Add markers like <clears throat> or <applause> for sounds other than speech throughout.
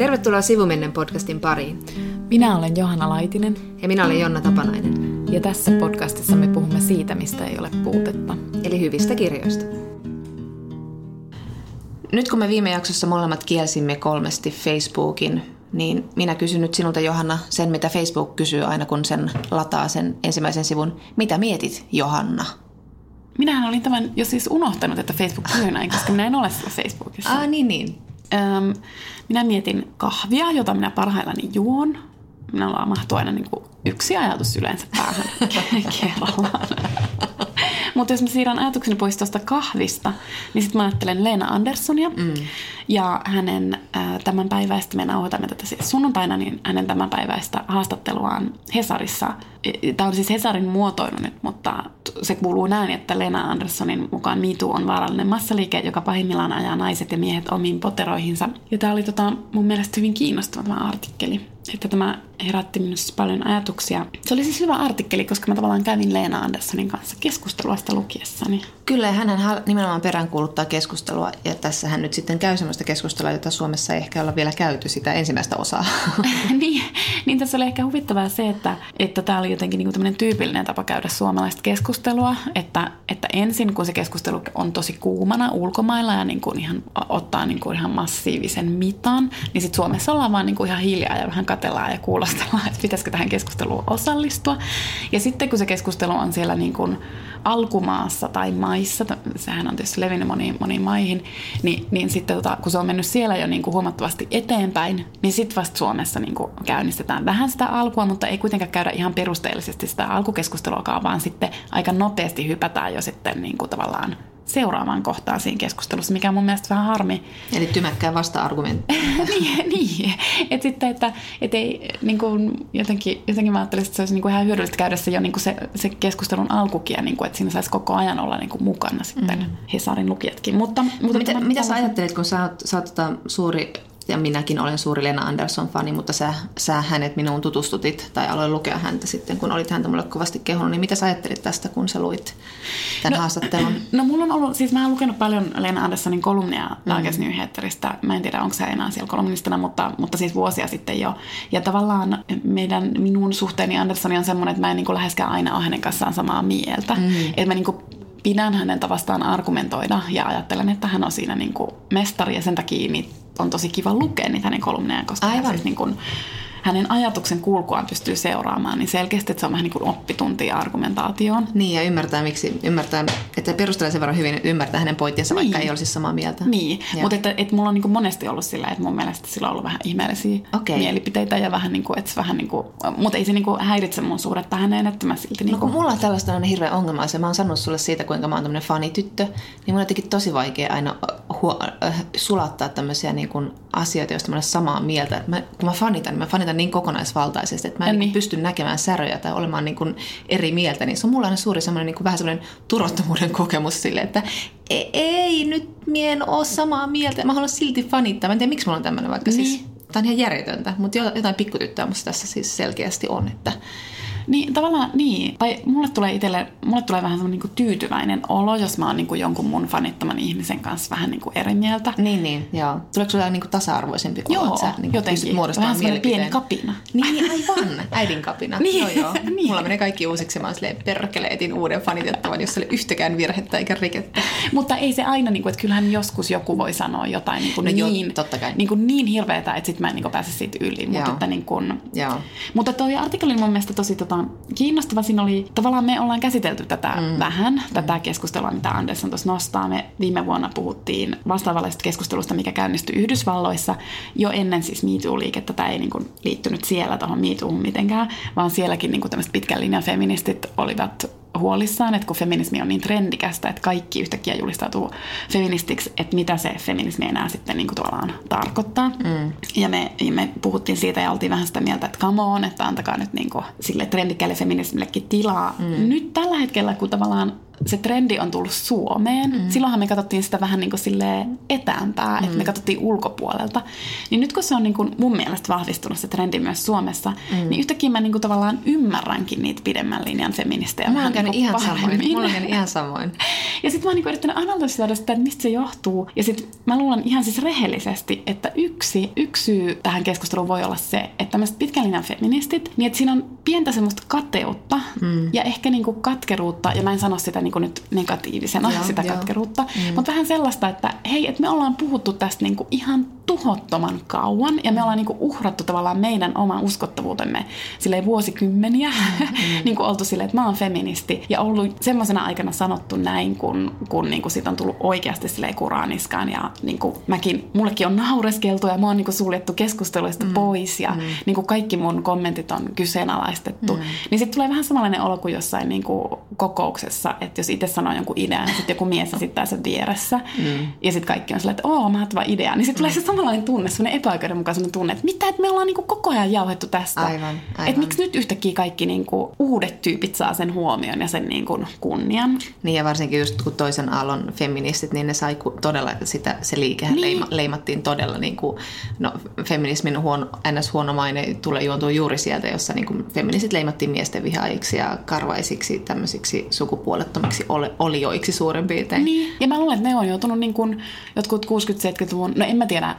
Tervetuloa Sivumennen podcastin pariin. Minä olen Johanna Laitinen. Ja minä olen Jonna Tapanainen. Ja tässä podcastissa me puhumme siitä, mistä ei ole puutetta. Eli hyvistä kirjoista. Nyt kun me viime jaksossa molemmat kielsimme kolmesti Facebookin, niin minä kysyn nyt sinulta Johanna sen, mitä Facebook kysyy aina kun sen lataa sen ensimmäisen sivun. Mitä mietit, Johanna? Minähän olin tämän jo siis unohtanut, että Facebook kysyy näin, koska minä en ole siellä Facebookissa. Ah, niin, niin. Öm, minä mietin kahvia, jota minä parhaillani juon. Minulla mahtuu aina niin kuin yksi ajatus yleensä päähän <laughs> kerrallaan. Mutta jos mä siirrän ajatukseni pois tuosta kahvista, niin sitten mä ajattelen Leena Anderssonia mm. ja hänen äh, tämänpäiväistä, me nauhoitamme tätä siis sunnuntaina, niin hänen tämänpäiväistä haastatteluaan Hesarissa. Tämä on siis Hesarin muotoilu nyt, mutta se kuuluu näin, että Leena Anderssonin mukaan MeToo on vaarallinen massaliike, joka pahimmillaan ajaa naiset ja miehet omiin poteroihinsa. Ja tämä oli tota, mun mielestä hyvin kiinnostava tämä artikkeli että tämä herätti minussa paljon ajatuksia. Se oli siis hyvä artikkeli, koska mä tavallaan kävin Leena Anderssonin kanssa keskustelua sitä lukiessani. Kyllä, ja hän nimenomaan peräänkuuluttaa keskustelua, ja tässä hän nyt sitten käy sellaista keskustelua, jota Suomessa ei ehkä olla vielä käyty sitä ensimmäistä osaa. <laughs> niin, niin tässä oli ehkä huvittavaa se, että, että tämä oli jotenkin niin tämmöinen tyypillinen tapa käydä suomalaista keskustelua, että, että ensin kun se keskustelu on tosi kuumana ulkomailla ja niin kuin ihan ottaa niin kuin ihan massiivisen mitan, niin sitten Suomessa ollaan vaan niin kuin ihan hiljaa ja vähän katellaan ja kuulostellaan, <laughs> että pitäisikö tähän keskusteluun osallistua. Ja sitten kun se keskustelu on siellä niin kuin alkumaassa tai maissa, sehän on tietysti levinnyt moniin, moniin maihin, niin, niin sitten tota, kun se on mennyt siellä jo niin kuin huomattavasti eteenpäin, niin sitten vasta Suomessa niin kuin käynnistetään vähän sitä alkua, mutta ei kuitenkaan käydä ihan perusteellisesti sitä alkukeskustelua, vaan sitten aika nopeasti hypätään jo sitten niin kuin tavallaan seuraavaan kohtaan siinä keskustelussa, mikä on mun mielestä vähän harmi. <laughs> Eli tymäkkää vasta-argumentti. <laughs> niin, niin. että sitten, että et ei, niin kuin, jotenkin, jotenkin mä ajattelisin, että se olisi niin kuin ihan hyödyllistä käydä se jo niin kuin se, se keskustelun alkukia, niin kuin, että siinä saisi koko ajan olla niin kuin mukana sitten mm. Hesarin lukijatkin. Mutta, mutta mitä, mitä sä ajattelet, kun sä oot, sä oot tota suuri ja minäkin olen suuri Lena Andersson-fani, mutta sä, sä hänet minuun tutustutit tai aloin lukea häntä sitten, kun olit häntä mulle kovasti kehunut, niin mitä sä ajattelit tästä, kun sä luit tämän no, haastattelun? <clears throat> No mulla on ollut, siis mä oon lukenut paljon Lena Anderssonin kolumnia mm. Dagens Nyheteristä. Mä en tiedä, onko se enää siellä kolumnistina, mutta, mutta siis vuosia sitten jo. Ja tavallaan meidän, minun suhteeni Anderssoni on semmoinen, että mä en niin kuin läheskään aina ole hänen kanssaan samaa mieltä. Mm. Että mä niin kuin pidän hänen tavastaan argumentoida ja ajattelen, että hän on siinä niin kuin mestari ja sen takia niin on tosi kiva lukea niitä hänen kolumneja, koska Aivan. Siis niin kuin, hänen ajatuksen kulkuaan pystyy seuraamaan, niin selkeästi että se on vähän niin kuin oppitunti argumentaatioon. Niin, ja ymmärtää, miksi, ymmärtää, että perustelee sen verran hyvin, ymmärtää hänen pointtinsa, niin. vaikka ei olisi samaa mieltä. Niin, mutta että, että mulla on niin kuin monesti ollut sillä, että mun mielestä sillä on ollut vähän ihmeellisiä okay. mielipiteitä ja vähän niin kuin, että vähän niin kuin, mutta ei se niin kuin häiritse mun suhdetta häneen, että mä silti niin kuin... No kun mulla on tällaista on hirveä ongelma, ja mä oon sanonut sulle siitä, kuinka mä oon tämmöinen fanityttö, niin mun on jotenkin tosi vaikea aina huo, äh, sulattaa tämmöisiä niin kuin asioita, joista mä olen samaa mieltä. Että mä, kun mä fanitan, niin mä fanitan niin kokonaisvaltaisesti, että mä en niin. Niin pysty näkemään säröjä tai olemaan niin kuin eri mieltä. Niin se on mulla aina suuri semmoinen niin kuin vähän semmoinen turvattomuuden kokemus sille, että ei, ei nyt mien ole samaa mieltä. Mä haluan silti fanittaa. Mä en tiedä, miksi mulla on tämmöinen, vaikka siis niin. siis Tämä on ihan järjetöntä, mutta jotain pikkutyttöä musta tässä siis selkeästi on, että niin, tavallaan niin. Tai mulle tulee itselle, mulle tulee vähän semmoinen niin tyytyväinen olo, jos mä oon niin kuin jonkun mun fanittaman ihmisen kanssa vähän niin kuin eri mieltä. Niin, niin, joo. Tuleeko sulla niin kuin tasa-arvoisempi olo, joo, että sä niin jotenkin. muodostamaan vähän pieni kapina. Niin, aivan. Äidin kapina. <laughs> niin. Joo, joo. <laughs> niin. Mulla menee kaikki uusiksi ja mä perkele etin uuden fanitettavan, jossa ei ole yhtäkään virhettä eikä rikettä. Mutta ei se aina, niin kuin, että kyllähän joskus joku voi sanoa jotain niin, kuin no niin, jo, totta kai. Niin, kuin niin hirveätä, että sit mä en niin kuin pääse siitä yli. Mutta, että, niin kuin, joo. mutta toi artikkeli mun mielestä tosi tota, kiinnostava kiinnostava siinä oli, tavallaan me ollaan käsitelty tätä mm. vähän, mm. tätä keskustelua, mitä Anderson tuossa nostaa. Me viime vuonna puhuttiin vastaavallisesta keskustelusta, mikä käynnistyi Yhdysvalloissa jo ennen siis MeToo-liikettä. Tämä ei niin kuin liittynyt siellä tuohon MeToohun mitenkään, vaan sielläkin niin kuin pitkän linjan feministit olivat huolissaan, että kun feminismi on niin trendikästä, että kaikki yhtäkkiä julistautuu feministiksi, että mitä se feminismi enää sitten niin kuin tuollaan tarkoittaa. Mm. Ja me, me puhuttiin siitä ja oltiin vähän sitä mieltä, että come on, että antakaa nyt niin kuin sille trendikkäälle feminismillekin tilaa. Mm. Nyt tällä hetkellä, kun tavallaan se trendi on tullut Suomeen. Mm. Silloinhan me katsottiin sitä vähän niin kuin etäämpää, mm. että me katsottiin ulkopuolelta. Niin nyt kun se on niin kuin mun mielestä vahvistunut se trendi myös Suomessa, mm. niin yhtäkkiä mä niin kuin tavallaan ymmärränkin niitä pidemmän linjan feministejä. Mä oon niin ihan samoin. Mulla on ihan samoin. <laughs> ja sitten mä oon niin yrittänyt analysoida sitä, että mistä se johtuu. Ja sitten mä luulen ihan siis rehellisesti, että yksi, yksi syy tähän keskusteluun voi olla se, että tämmöiset pitkän linjan feministit, niin että siinä on pientä semmoista kateutta mm. ja ehkä niin kuin katkeruutta, ja mä en sano sitä niin kuin nyt negatiivisena, joo, sitä joo. katkeruutta, mm. mutta vähän sellaista, että hei, että me ollaan puhuttu tästä niin kuin ihan tuhottoman kauan, ja me ollaan niin kuin uhrattu tavallaan meidän oman uskottavuutemme silleen vuosikymmeniä, mm. <laughs> niin kuin oltu silleen, että mä oon feministi, ja ollut semmoisena aikana sanottu näin, kun, kun niin kuin siitä on tullut oikeasti silleen kuraniskaan, ja niin kuin mäkin, mullekin on naureskeltu, ja mä oon niin kuin suljettu keskusteluista mm. pois, ja mm. niin kuin kaikki mun kommentit on kyseenalaistettu, mm. niin sitten tulee vähän samanlainen olo kuin jossain niin kuin kokouksessa, että jos itse sanoo jonkun idean, sitten joku mies esittää sen vieressä, mm. ja sitten kaikki on silleen, että oo, mahtava idea, niin sitten tulee se samanlainen tunne, semmoinen epäoikeudenmukainen tunne, että mitä, että me ollaan niin kuin koko ajan jauhettu tästä. Aivan, aivan. Että miksi nyt yhtäkkiä kaikki niin kuin uudet tyypit saa sen huomion ja sen niin kuin kunnian. Niin ja varsinkin just kun toisen aallon feministit, niin ne sai todella sitä, se liike niin. leima, leimattiin todella niin kuin, no feminismin huono, ns. huono maine tulee juontuu juuri sieltä, jossa niin kuin feministit leimattiin miesten vihaajiksi ja karvaisiksi tämmöisiksi sukupuolettomiksi olioiksi suurin piirtein. Niin, ja mä luulen, että ne on joutunut niin kuin jotkut 60-70-luvun, no en mä tiedä,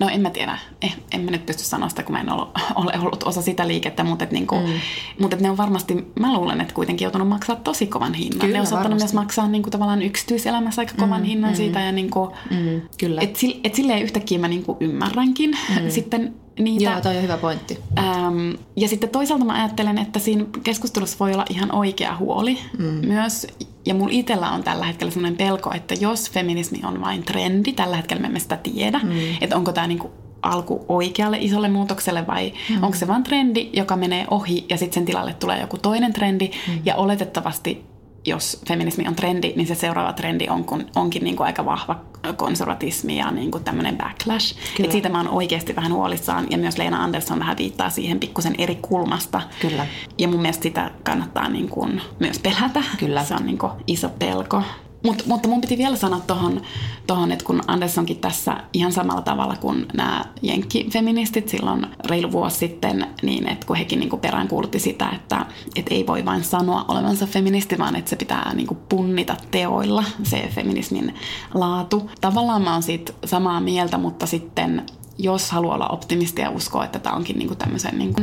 No en mä tiedä, eh, en mä nyt pysty sanoa sitä, kun mä en ole, <laughs> ole ollut osa sitä liikettä, mutta, et niinku, mm. mutta et ne on varmasti, mä luulen, että kuitenkin joutunut maksaa tosi kovan hinnan. Kyllä, ne on saattanut myös maksaa niinku, tavallaan yksityiselämässä aika kovan mm, hinnan mm, siitä. Ja niinku, mm, kyllä. Et, et silleen yhtäkkiä mä niinku ymmärränkin mm. <laughs> sitten niitä. Joo, toi on hyvä pointti. Ähm, ja sitten toisaalta mä ajattelen, että siinä keskustelussa voi olla ihan oikea huoli mm. myös. Ja mulla itsellä on tällä hetkellä sellainen pelko, että jos feminismi on vain trendi, tällä hetkellä me emme sitä tiedä, mm. että onko tämä niinku alku oikealle isolle muutokselle vai mm. onko se vain trendi, joka menee ohi ja sitten sen tilalle tulee joku toinen trendi mm. ja oletettavasti jos feminismi on trendi, niin se seuraava trendi on, kun, onkin niin kuin aika vahva konservatismi ja niin kuin tämmöinen backlash. Et siitä mä oon oikeasti vähän huolissaan ja myös Leena Andersson vähän viittaa siihen pikkusen eri kulmasta. Kyllä. Ja mun mielestä sitä kannattaa niin kuin myös pelätä. Kyllä. Se on niin kuin iso pelko. Mut, mutta mun piti vielä sanoa tuohon, tohon, että kun Anderssonkin tässä ihan samalla tavalla kuin nämä jenkkifeministit silloin reilu vuosi sitten, niin että kun hekin niinku peräänkuulutti sitä, että et ei voi vain sanoa olevansa feministi, vaan että se pitää niinku punnita teoilla se feminismin laatu. Tavallaan mä oon siitä samaa mieltä, mutta sitten jos haluaa olla optimisti ja uskoa, että tämä onkin niinku tämmöisen niinku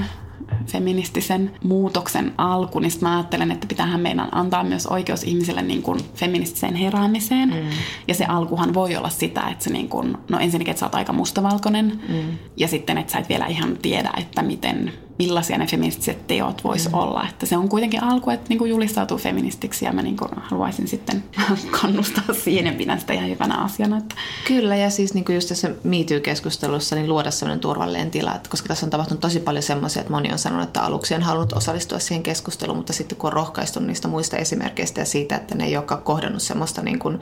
feministisen muutoksen alku, niin mä ajattelen, että pitäähän meidän antaa myös oikeus ihmisille niin kuin feministiseen heräämiseen. Mm. Ja se alkuhan voi olla sitä, että se niin kuin, no ensinnäkin, että sä oot aika mustavalkoinen, mm. ja sitten, että sä et vielä ihan tiedä, että miten millaisia ne feministiset teot vois mm. olla. Että se on kuitenkin alku, että niin kuin julistautuu feministiksi ja mä niin kuin haluaisin sitten <laughs> kannustaa siihen pidän sitä ihan hyvänä asiana. Että. Kyllä ja siis niin kuin just tässä MeToo-keskustelussa niin luoda sellainen turvallinen tila, että koska tässä on tapahtunut tosi paljon semmoisia, että moni on sanonut, että aluksi on halunnut osallistua siihen keskusteluun, mutta sitten kun on rohkaistu niistä muista esimerkkeistä ja siitä, että ne ei olekaan kohdannut semmoista niin kuin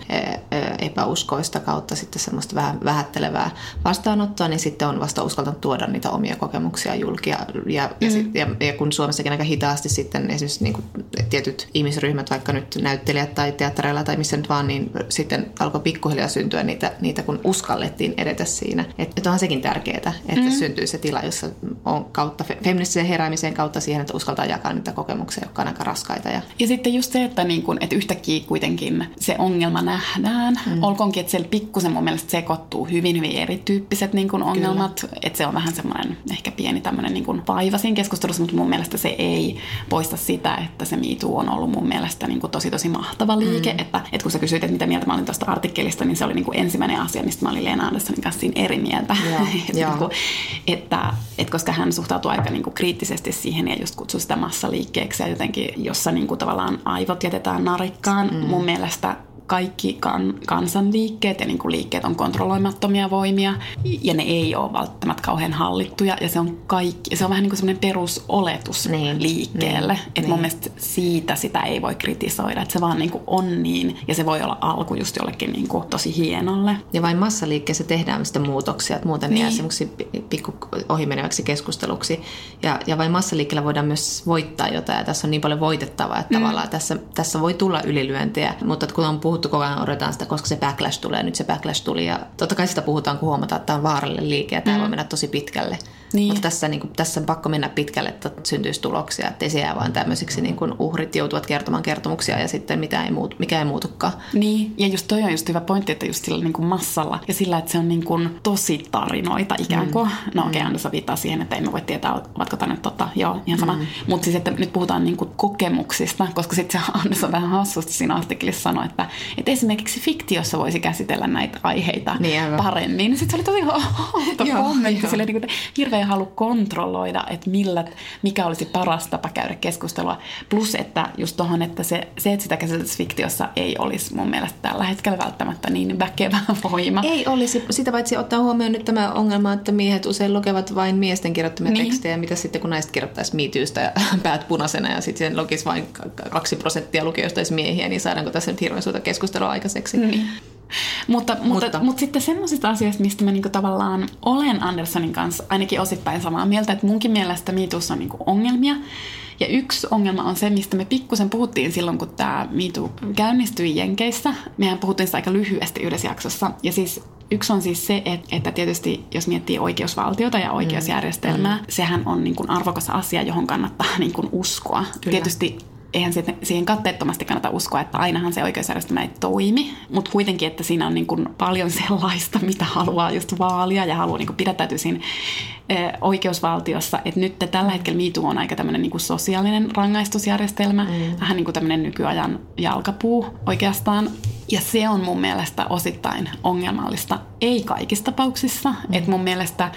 epäuskoista kautta sitten semmoista vähän vähättelevää vastaanottoa, niin sitten on vasta uskaltanut tuoda niitä omia kokemuksia julkia ja ja, mm. sit, ja, ja kun Suomessakin aika hitaasti sitten esimerkiksi niin kuin tietyt ihmisryhmät, vaikka nyt näyttelijät tai teattereilla tai missä nyt vaan, niin sitten alkoi pikkuhiljaa syntyä niitä, niitä kun uskallettiin edetä siinä. Että et onhan sekin tärkeää, että mm. syntyy se tila, jossa on kautta feministisen heräämisen kautta siihen, että uskaltaa jakaa niitä kokemuksia, jotka on aika raskaita. Ja, ja sitten just se, että, niin kun, että yhtäkkiä kuitenkin se ongelma nähdään. Mm. Olkoonkin, että siellä pikkusen mun mielestä sekoittuu hyvin, hyvin erityyppiset niin kun ongelmat. Että se on vähän semmoinen ehkä pieni tämmöinen niin vaiva siinä keskustelussa, mutta mun mielestä se ei poista sitä, että se MeToo on ollut mun mielestä niin kuin tosi tosi mahtava liike. Mm. Että, että kun sä kysyit, että mitä mieltä mä olin tuosta artikkelista, niin se oli niin kuin ensimmäinen asia, mistä mä olin Leena Anderssonin kanssa siinä eri mieltä. Yeah. <laughs> että, yeah. Niin kuin, että, että koska hän suhtautuu aika niin kuin kriittisesti siihen ja just kutsuu sitä massaliikkeeksi ja jotenkin, jossa niin kuin tavallaan aivot jätetään narikkaan. Mm. Mun mielestä kaikki kan, kansanliikkeet ja niin kuin liikkeet on kontrolloimattomia voimia ja ne ei ole välttämättä kauhean hallittuja ja se on kaikki, se on vähän niin kuin semmoinen perusoletus niin, liikkeelle. Niin, että niin. mun mielestä siitä sitä ei voi kritisoida, että se vaan niin kuin on niin ja se voi olla alku just jollekin niin kuin tosi hienolle. Ja vain massaliikkeessä tehdään sitä muutoksia, että muuten niin. jää semmoiksi pikku ohimeneväksi keskusteluksi. Ja, ja vain massaliikkeellä voidaan myös voittaa jotain ja tässä on niin paljon voitettavaa, että mm. tavallaan tässä, tässä voi tulla ylilyöntejä, mutta kun on puhuttu koko ajan, odotetaan sitä, koska se backlash tulee, nyt se backlash tuli ja totta kai sitä puhutaan, kun huomataan, että tämä on vaarallinen liike ja tämä mm. voi mennä tosi pitkälle. Niin. Mutta tässä, niin kuin, tässä on pakko mennä pitkälle, että syntyisi tuloksia, että se jää vain tämmöisiksi niin kuin uhrit joutuvat kertomaan kertomuksia ja sitten mitä ei muutu, mikä ei muutukaan. Niin, ja just toi on just hyvä pointti, että just sillä niin kuin massalla ja sillä, että se on niin kuin tosi tarinoita ikään kuin. Mm. No okei, okay, mm. viittaa siihen, että emme voi tietää, ovatko tänne tota, joo, ihan sama. Mm. Mutta siis, että nyt puhutaan niin kuin kokemuksista, koska sitten se Anders on vähän hassusti siinä artikkelissa sanoi, että, että esimerkiksi fiktiossa voisi käsitellä näitä aiheita niin, paremmin. Sitten se oli tosi outo kommentti, silleen, niin kuin, hirveän ei halua kontrolloida, että millä, mikä olisi paras tapa käydä keskustelua. Plus, että just tuohon, että se, se, että sitä käsiteltäisiin fiktiossa ei olisi mun mielestä tällä hetkellä välttämättä niin väkevä <laughs> voima. Ei olisi. Sitä paitsi ottaa huomioon nyt tämä ongelma, että miehet usein lukevat vain miesten kirjoittamia niin. tekstejä. Mitä sitten, kun naiset kirjoittaisi miityystä ja <laughs> päät punaisena ja sitten lukisi vain kaksi prosenttia lukijoista miehiä, niin saadaanko tässä nyt hirveän suurta keskustelua aikaiseksi? Niin. <laughs> Mutta, mutta, mutta, mutta sitten semmoisista asioista, mistä mä niinku tavallaan olen Andersonin kanssa ainakin osittain samaa mieltä, että munkin mielestä miitussa on niinku ongelmia. Ja yksi ongelma on se, mistä me pikkusen puhuttiin silloin, kun tämä miitu käynnistyi Jenkeissä. Mehän puhuttiin sitä aika lyhyesti yhdessä jaksossa. Ja siis Yksi on siis se, että tietysti jos miettii oikeusvaltiota ja oikeusjärjestelmää, mm. sehän on niin kuin arvokas asia, johon kannattaa <laughs> niin kuin uskoa. Kyllä. Tietysti eihän siihen katteettomasti kannata uskoa, että ainahan se oikeusjärjestelmä ei toimi, mutta kuitenkin, että siinä on niin kuin paljon sellaista, <laughs> mitä haluaa just vaalia ja haluaa niin pidättäytyä siinä oikeusvaltiossa, että nyt tällä hetkellä MeToo on aika tämmöinen niin sosiaalinen rangaistusjärjestelmä, mm. vähän niin kuin tämmöinen nykyajan jalkapuu oikeastaan. Ja se on mun mielestä osittain ongelmallista, ei kaikissa tapauksissa. Mm. Että mun mielestä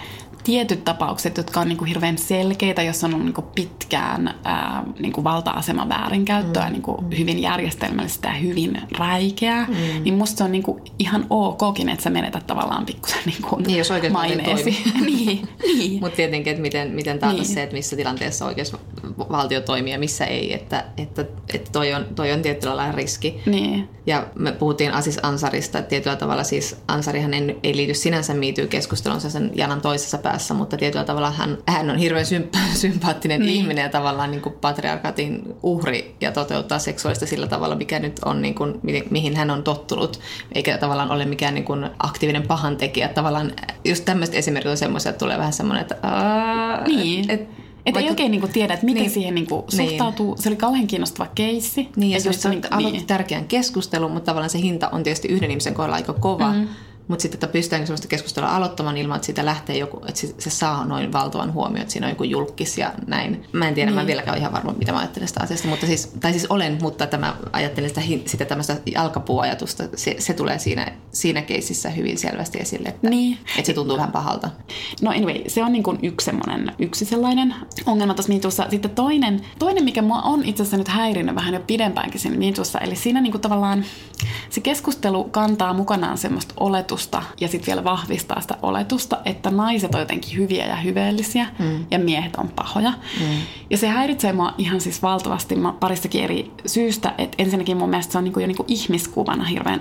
tietyt tapaukset, jotka on niin kuin hirveän selkeitä, jos on niin kuin pitkään ää, niin kuin valta-aseman väärinkäyttöä mm. niin kuin hyvin järjestelmällistä ja hyvin räikeää, mm. niin musta se on niin kuin ihan okkin, että sä menetät tavallaan pikkusen niin kuin niin, jos maineesi. <laughs> niin, niin. Mutta tietenkin, että miten, miten taata niin. se, että missä tilanteessa oikeusvaltio toimii ja missä ei, että, että, että toi, on, toi on tietyllä lailla riski. Niin. Ja me puhuttiin Asis Ansarista, että tietyllä tavalla siis Ansarihan ei, ei liity sinänsä miityy keskustelunsa sen janan toisessa päässä, päässä, mutta tietyllä tavalla hän, hän on hirveän sympa- <laughs> sympaattinen niin. ihminen ja tavallaan niin kuin patriarkatin uhri ja toteuttaa seksuaalista sillä tavalla, mikä nyt on, niin kuin, mihin hän on tottunut, eikä tavallaan ole mikään niin kuin aktiivinen pahantekijä. Tavallaan just tämmöiset esimerkit on semmoisia, että tulee vähän semmoinen, että... Aa, niin. Et, että ei oikein niinku tiedä, että miten niin, siihen niinku niin. suhtautuu. Se oli kauhean kiinnostava keissi. Niin, ja, ja se, se niinku, niin. tärkeän keskustelun, mutta tavallaan se hinta on tietysti yhden ihmisen kohdalla aika kova. Mm-hmm. Mutta sitten, että pystytäänkö sellaista keskustelua aloittamaan ilman, että siitä lähtee joku, että se saa noin valtavan huomioon, että siinä on joku julkis ja näin. Mä en tiedä, niin. mä en niin. vieläkään ole ihan varma, mitä mä ajattelen sitä asiasta, mutta siis, tai siis olen, mutta tämä ajattelen sitä, sitä tämmöistä jalkapuuajatusta, se, se tulee siinä, siinä keisissä hyvin selvästi esille, että, niin. että se tuntuu vähän pahalta. No anyway, se on niin kuin yksi semmoinen, yksi sellainen ongelma tuossa miitussa. Sitten toinen, toinen, mikä mua on itse asiassa nyt häirinnyt vähän jo pidempäänkin siinä miitussa, eli siinä niin kuin tavallaan se keskustelu kantaa mukanaan semmoista oletusta ja sitten vielä vahvistaa sitä oletusta, että naiset on jotenkin hyviä ja hyveellisiä mm. ja miehet on pahoja. Mm. Ja se häiritsee mua ihan siis valtavasti paristakin eri syystä, että ensinnäkin mun mielestä se on niinku jo niinku ihmiskuvana hirveän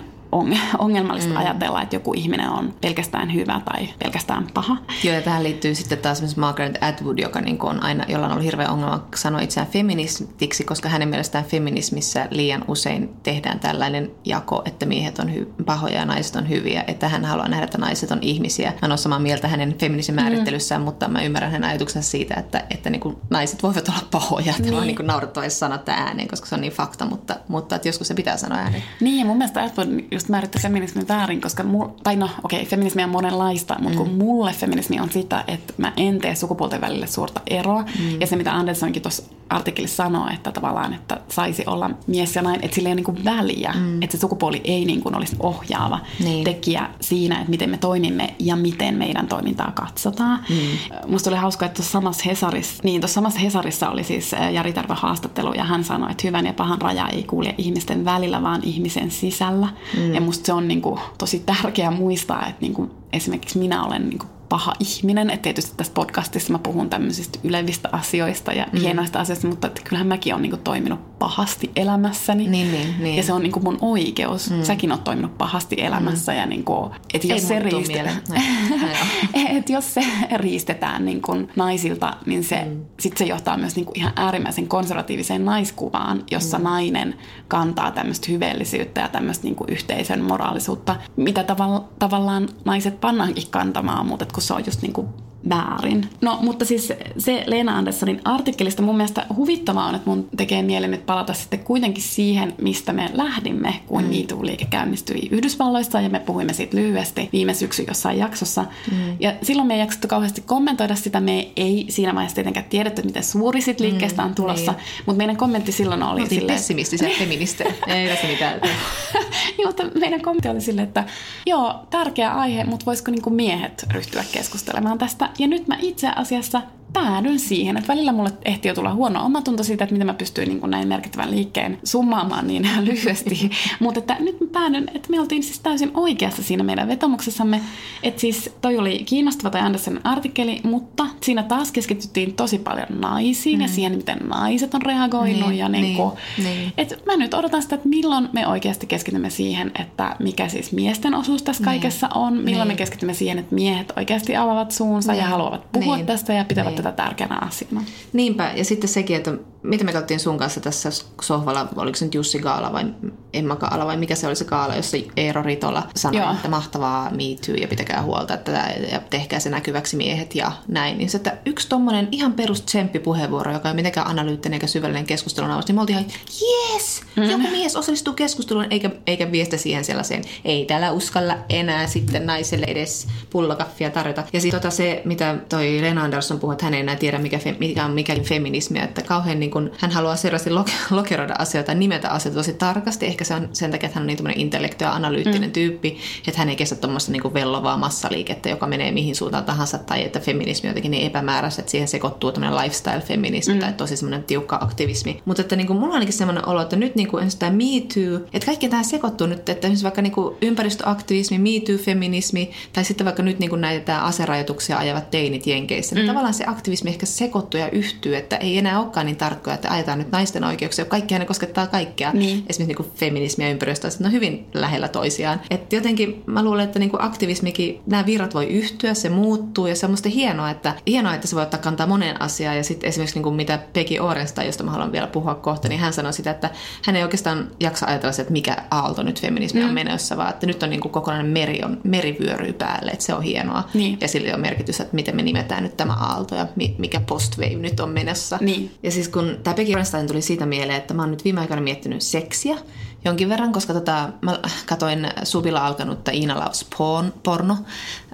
ongelmallista mm. ajatella, että joku ihminen on pelkästään hyvä tai pelkästään paha. Joo, ja tähän liittyy sitten taas esimerkiksi Margaret Atwood, joka niin on aina, jolla on ollut hirveä ongelma sanoa itseään feministiksi, koska hänen mielestään feminismissä liian usein tehdään tällainen jako, että miehet on hy- pahoja ja naiset on hyviä, että hän haluaa nähdä, että naiset on ihmisiä. Mä en ole samaa mieltä hänen feminismin mm. määrittelyssään, mm. mutta mä ymmärrän hänen ajatuksensa siitä, että, että niin kuin naiset voivat olla pahoja. Niin. Tämä on niin kuin naurettava sanoa ääneen, koska se on niin fakta, mutta, mutta että joskus se pitää sanoa ääneen. Niin, ja mun mielestä Atwood just määritti feminismin väärin, koska, mu, tai no okei, okay, feminismi on monenlaista, mutta mm. kun mulle feminismi on sitä, että mä en tee sukupuolten välille suurta eroa. Mm. Ja se, mitä Andersonkin tuossa artikkeli sanoo, että tavallaan, että saisi olla mies ja nainen, että sillä ei ole niin väliä, mm. että se sukupuoli ei niin kuin olisi ohjaava niin. tekijä siinä, että miten me toimimme ja miten meidän toimintaa katsotaan. Mm. Musta oli hauska, että tuossa samassa Hesarissa, niin tuossa samassa Hesarissa oli siis Jari Tarva haastattelu ja hän sanoi, että hyvän ja pahan raja ei kulje ihmisten välillä, vaan ihmisen sisällä. Mm. Ja musta se on niin kuin tosi tärkeää muistaa, että niin kuin esimerkiksi minä olen niin kuin paha ihminen. Että tietysti tässä podcastissa mä puhun tämmöisistä ylevistä asioista ja mm. hienoista asioista, mutta että kyllähän mäkin olen niin kuin toiminut pahasti elämässäni. Niin, niin, niin. Ja se on niin kuin mun oikeus. Mm. Säkin oot toiminut pahasti elämässä. Mm. Ja niin kuin, että jos, se riistetään, että jos se riistetään niin kuin naisilta, niin se, mm. sit se johtaa myös niin kuin ihan äärimmäisen konservatiiviseen naiskuvaan, jossa mm. nainen kantaa tämmöistä hyveellisyyttä ja tämmöistä niin kuin yhteisön moraalisuutta, mitä tavalla, tavallaan naiset pannaankin kantamaan, mutta kun se on just niin kuin väärin. No, mutta siis se Leena Anderssonin artikkelista mun mielestä huvittavaa on, että mun tekee mieli nyt palata sitten kuitenkin siihen, mistä me lähdimme, kun mm. MeToo-liike käynnistyi Yhdysvalloissa ja me puhuimme siitä lyhyesti viime syksy jossain jaksossa. Mm. Ja silloin me ei jaksottu kauheasti kommentoida sitä, me ei siinä vaiheessa tietenkään tiedetty, miten suuri siitä liikkeestä on tulossa, niin. mutta meidän kommentti silloin oli silleen... pessimistisiä <laughs> feministejä, ei tässä mitään. <laughs> niin, mutta meidän kommentti oli silleen, että joo, tärkeä aihe, mutta voisiko niinku miehet ryhtyä keskustelemaan tästä ja nyt mä itse asiassa päädyn siihen, että välillä mulle ehti jo tulla huono omatunto siitä, että miten mä pystyin niin kuin näin merkittävän liikkeen summaamaan niin <laughs> lyhyesti. Mutta että nyt mä päädyn, että me oltiin siis täysin oikeassa siinä meidän vetomuksessamme. Että siis toi oli kiinnostava tai Andersen artikkeli, mutta siinä taas keskityttiin tosi paljon naisiin mm. ja siihen, miten naiset on reagoinut. Niin, ja niin niin, kuin, niin. Että mä nyt odotan sitä, että milloin me oikeasti keskitymme siihen, että mikä siis miesten osuus tässä niin. kaikessa on. Milloin niin. me keskitymme siihen, että miehet oikeasti avaavat suunsa niin. ja haluavat puhua niin. tästä ja pitävät niin. Tätä tärkeänä asiana. Niinpä, ja sitten sekin, että mitä me katsottiin sun kanssa tässä sohvalla, oliko se nyt Jussi Gaala vai Emma Gaala vai mikä se oli se Gaala, jossa Eero Ritola sanoi, Joo. että mahtavaa me too ja pitäkää huolta että ja tehkää se näkyväksi miehet ja näin. Niin se, että yksi tommonen ihan perus puheenvuoro, joka ei mitenkään analyyttinen eikä syvällinen keskustelun avaus, niin me oltiin ihan, yes, mm. joku mies osallistuu keskusteluun eikä, eikä viestä siihen sellaiseen, ei täällä uskalla enää sitten naiselle edes pullokaffia tarjota. Ja sitten tota se, mitä toi Lena Andersson puhui, että hän ei enää tiedä, mikä, fe, mikä on mikäli feminismiä, että kauhean niin kun, hän haluaa selvästi lokeroida asioita, nimetä asioita tosi tarkasti. Ehkä se on sen takia, että hän on niin intellektio ja analyyttinen mm. tyyppi, että hän ei kestä tuommoista niin vellovaa massaliikettä, joka menee mihin suuntaan tahansa, tai että feminismi on jotenkin niin epämääräistä, että siihen sekoittuu tämmöinen lifestyle-feminismi mm. tai tosi semmoinen tiukka aktivismi. Mutta että niin kuin, mulla on ainakin semmoinen olo, että nyt niin kuin, tämä Me Too, että kaikki tähän sekoittuu nyt, että esimerkiksi vaikka niin kuin ympäristöaktivismi, Me Too-feminismi, tai sitten vaikka nyt niin kuin näitä aserajoituksia ajavat teinit Jenkeissä, niin mm. tavallaan se aktivismi ehkä sekoittuu ja yhtyy, että ei enää olekaan niin tarkkoja, että ajetaan nyt naisten oikeuksia, kaikki ne koskettaa kaikkea. Niin. Esimerkiksi niin kuin feminismi ja ympäristö, ne on hyvin lähellä toisiaan. Et jotenkin mä luulen, että niin kuin aktivismikin, nämä virrat voi yhtyä, se muuttuu ja se on musta hienoa, että, hienoa, että se voi ottaa kantaa moneen asiaan. Ja sitten esimerkiksi niin kuin mitä Peggy Orensta, josta mä haluan vielä puhua kohta, niin hän sanoi sitä, että hän ei oikeastaan jaksa ajatella että mikä aalto nyt feminismi mm. on menossa, vaan että nyt on niin kuin kokonainen meri, on, meri vyöryy päälle, että se on hienoa. Niin. Ja sillä on merkitys, että miten me nimetään nyt tämä aalto ja mikä postwave nyt on menossa. Niin. Ja siis kun tämä Peggy Orenstein tuli siitä mieleen, että mä oon nyt viime aikoina miettinyt seksiä jonkin verran, koska tota, mä katoin Subilla alkanutta Iina Laus porno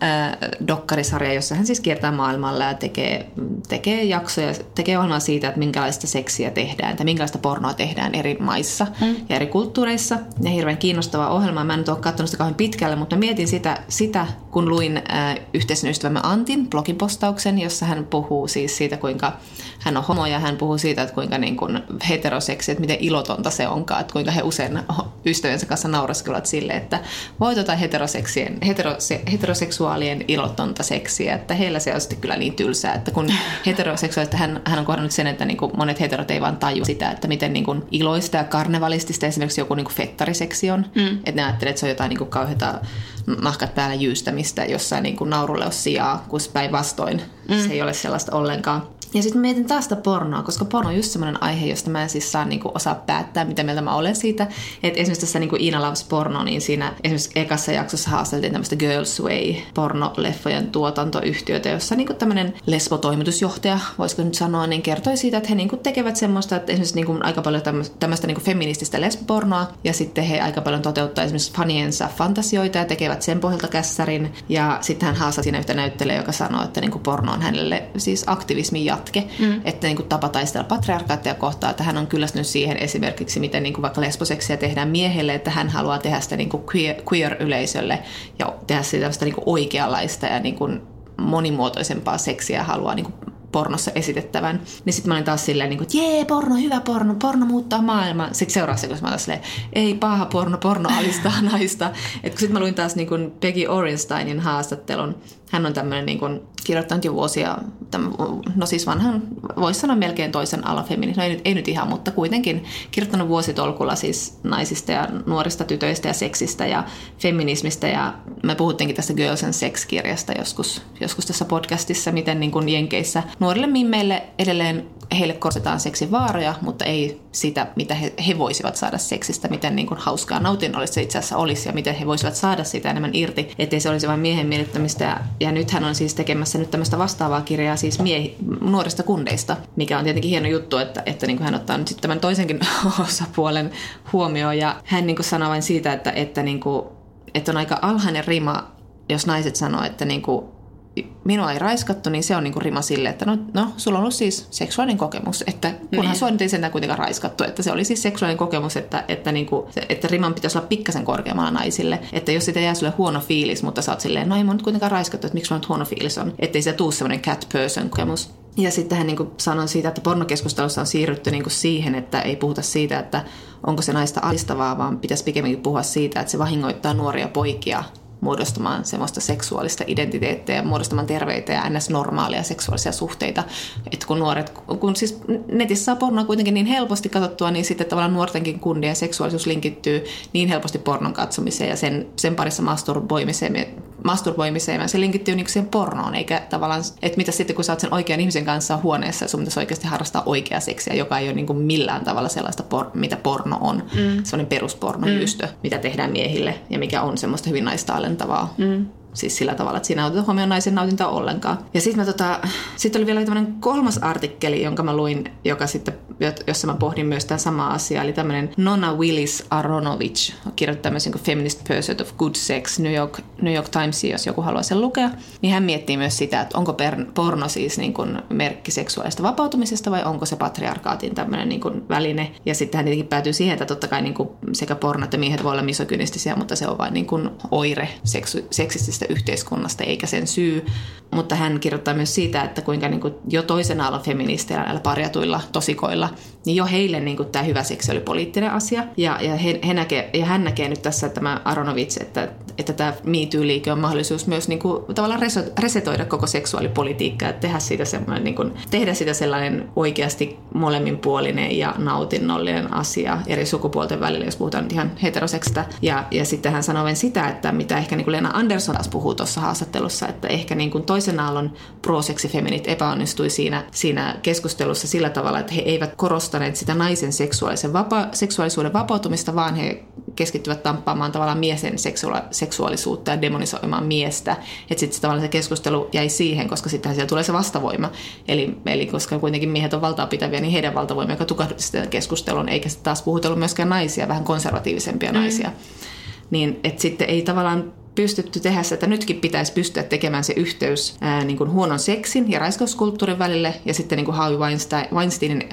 äh, dokkarisarja, jossa hän siis kiertää maailmalla ja tekee, tekee jaksoja, tekee ohjelmaa siitä, että minkälaista seksiä tehdään tai minkälaista pornoa tehdään eri maissa mm. ja eri kulttuureissa. Ja hirveän kiinnostava ohjelma. Mä en nyt ole katsonut sitä kauhean pitkälle, mutta mietin sitä, sitä kun luin äh, yhteisen ystävämme Antin blogipostauksen, jossa hän puhuu siis siitä, kuinka hän on homo ja hän puhuu siitä, että kuinka niin kuin heteroseksi, että miten ilotonta se onkaan, että kuinka he usein ystävänsä kanssa nauraskelevat sille, että voi tota heteroseksien, heterose, heteroseksuaalien ilotonta seksiä, että heillä se on sitten kyllä niin tylsää, että kun <laughs> heteroseksuaalista hän, hän on kohdannut sen, että niin kuin monet heterot ei vaan taju sitä, että miten niin kuin iloista ja karnevalistista esimerkiksi joku niin kuin fettariseksi on, mm. että ne ajattelee, että se on jotain niin kuin kauheata nahkat päällä jyystämistä jossain niin kuin naurulle on sijaa, kun päinvastoin mm. se ei ole sellaista ollenkaan. Ja sitten mietin taas sitä pornoa, koska porno on just semmoinen aihe, josta mä en siis saa niinku osaa päättää, mitä mieltä mä olen siitä. Että esimerkiksi tässä niinku Iina Loves porno, niin siinä esimerkiksi ekassa jaksossa haasteltiin tämmöistä Girls Way pornoleffojen tuotantoyhtiötä, jossa niinku tämmöinen lesbotoimitusjohtaja, voisiko nyt sanoa, niin kertoi siitä, että he niinku tekevät semmoista, että esimerkiksi niinku aika paljon tämmöistä niinku feminististä lesbopornoa, ja sitten he aika paljon toteuttaa esimerkiksi faniensa fantasioita ja tekevät sen pohjalta kässärin. Ja sitten hän haastoi siinä yhtä näyttelijä, joka sanoi, että niinku porno on hänelle siis aktivismi ja jatke, mm. että niin kuin tapa taistella patriarkaattia kohtaan, että hän on kyllästynyt siihen esimerkiksi, miten niin kuin vaikka lesboseksia tehdään miehelle, että hän haluaa tehdä sitä niin kuin queer, queer-yleisölle ja tehdä sitä niin kuin oikeanlaista ja niin kuin monimuotoisempaa seksiä haluaa niin kuin pornossa esitettävän. Niin sitten mä olin taas silleen, niin kuin, että jee, porno, hyvä porno, porno muuttaa maailmaa. Sitten seuraavaksi, kun mä olin silleen, ei paha porno, porno alistaa <laughs> naista. Sitten mä luin taas niin kuin Peggy Orensteinin haastattelun, hän on tämmöinen niin kuin, kirjoittanut jo vuosia, tämän, no siis vanhan, voisi sanoa melkein toisen alafemini, no ei ei nyt ihan, mutta kuitenkin kirjoittanut vuositolkulla siis naisista ja nuorista tytöistä ja seksistä ja feminismistä. Ja me puhuttiinkin tästä Girls and Sex-kirjasta joskus, joskus tässä podcastissa, miten niin kuin Jenkeissä nuorille mimmeille edelleen heille korostetaan seksin vaaroja, mutta ei sitä, mitä he, he voisivat saada seksistä, miten niin kuin hauskaa nautinnollista se itse asiassa olisi ja miten he voisivat saada sitä enemmän irti, ettei se olisi vain miehen miellyttämistä. Ja, ja nyt hän on siis tekemässä nyt tämmöistä vastaavaa kirjaa siis miehi, nuorista kundeista, mikä on tietenkin hieno juttu, että, että niin kuin hän ottaa nyt sitten tämän toisenkin <laughs> osapuolen huomioon ja hän niin kuin sanoo vain siitä, että, että, niin kuin, että on aika alhainen rima, jos naiset sanoo, että niin kuin minua ei raiskattu, niin se on niinku rima sille, että no, no sulla on ollut siis seksuaalinen kokemus, että kunhan niin. sua nyt ei sentään kuitenkaan raiskattu, että se oli siis seksuaalinen kokemus, että, että, niinku, että riman pitäisi olla pikkasen korkeammalla naisille, että jos sitä jää sulle huono fiilis, mutta sä oot silleen, no ei mun nyt kuitenkaan raiskattu, että miksi mulla nyt huono fiilis on, ettei se tuu semmoinen cat person kokemus. Ja sitten hän niin sanoi siitä, että pornokeskustelussa on siirrytty niin siihen, että ei puhuta siitä, että onko se naista alistavaa, vaan pitäisi pikemminkin puhua siitä, että se vahingoittaa nuoria poikia muodostamaan semmoista seksuaalista identiteettiä ja muodostamaan terveitä ja ns. normaalia seksuaalisia suhteita. Et kun nuoret, kun siis netissä saa pornoa kuitenkin niin helposti katsottua, niin sitten tavallaan nuortenkin kunnia ja seksuaalisuus linkittyy niin helposti pornon katsomiseen ja sen, sen parissa masturboimiseen, masturboimiseen ja se linkittyy niin siihen pornoon, eikä tavallaan, että mitä sitten kun sä oot sen oikean ihmisen kanssa huoneessa ja sun pitäisi oikeasti harrastaa oikea seksiä, joka ei ole niin kuin millään tavalla sellaista, por- mitä porno on. Mm. Se on peruspornojystö, mm. mitä tehdään miehille ja mikä on semmoista hyvin naista alentavaa. Mm. Siis sillä tavalla, että siinä ei oteta huomioon naisen nautinta ollenkaan. Ja sitten tota, sit oli vielä tämmöinen kolmas artikkeli, jonka mä luin, joka sitten, jossa mä pohdin myös tämä sama asia. Eli tämmöinen Nona Willis Aronovich kirjoitti tämmöisen kuin Feminist Pursuit of Good Sex New York, New York Times, jos joku haluaa sen lukea. Niin hän miettii myös sitä, että onko porno siis niin kuin merkki seksuaalista vapautumisesta vai onko se patriarkaatin tämmöinen niin kuin väline. Ja sitten hän tietenkin päätyy siihen, että totta kai niin kuin sekä porno että miehet voi olla misogynistisiä, mutta se on vain niin kuin oire seksu, seksististä yhteiskunnasta eikä sen syy. Mutta hän kirjoittaa myös siitä, että kuinka niin kuin jo toisen aallon feministeillä näillä parjatuilla tosikoilla, niin jo heille niin tämä hyvä seksi oli poliittinen asia. Ja, ja, he, he näkee, ja hän näkee nyt tässä tämä Aronovits, että, että tämä MeToo-liike on mahdollisuus myös niin kuin, tavallaan resetoida koko seksuaalipolitiikkaa ja tehdä siitä, semmoinen, niin kuin, tehdä siitä sellainen oikeasti molemminpuolinen ja nautinnollinen asia eri sukupuolten välillä, jos puhutaan ihan heteroseksista. Ja, ja sitten hän sanoo sitä, että mitä ehkä niin kuin Lena Andersson taas puhuu tuossa haastattelussa, että ehkä niin kuin toisen aallon pro-seksifeminit epäonnistui siinä, siinä keskustelussa sillä tavalla, että he eivät korostaneet sitä naisen seksuaalisen vapa- seksuaalisuuden vapautumista, vaan he keskittyvät tamppaamaan tavallaan miesen seksua- seksuaalisuutta ja demonisoimaan miestä. Että sitten tavallaan se keskustelu jäi siihen, koska sitten siellä tulee se vastavoima. Eli, eli koska kuitenkin miehet on valtaa pitäviä, niin heidän valtavoima, joka tukahdutti sitä keskustelun, eikä sitten taas puhutellut myöskään naisia, vähän konservatiivisempia mm. naisia. Niin, että sitten ei tavallaan pystytty tehdä se, että nytkin pitäisi pystyä tekemään se yhteys ää, niin kuin huonon seksin ja raiskauskulttuurin välille ja sitten niin kuin Harvey Weinstein, Weinsteinin,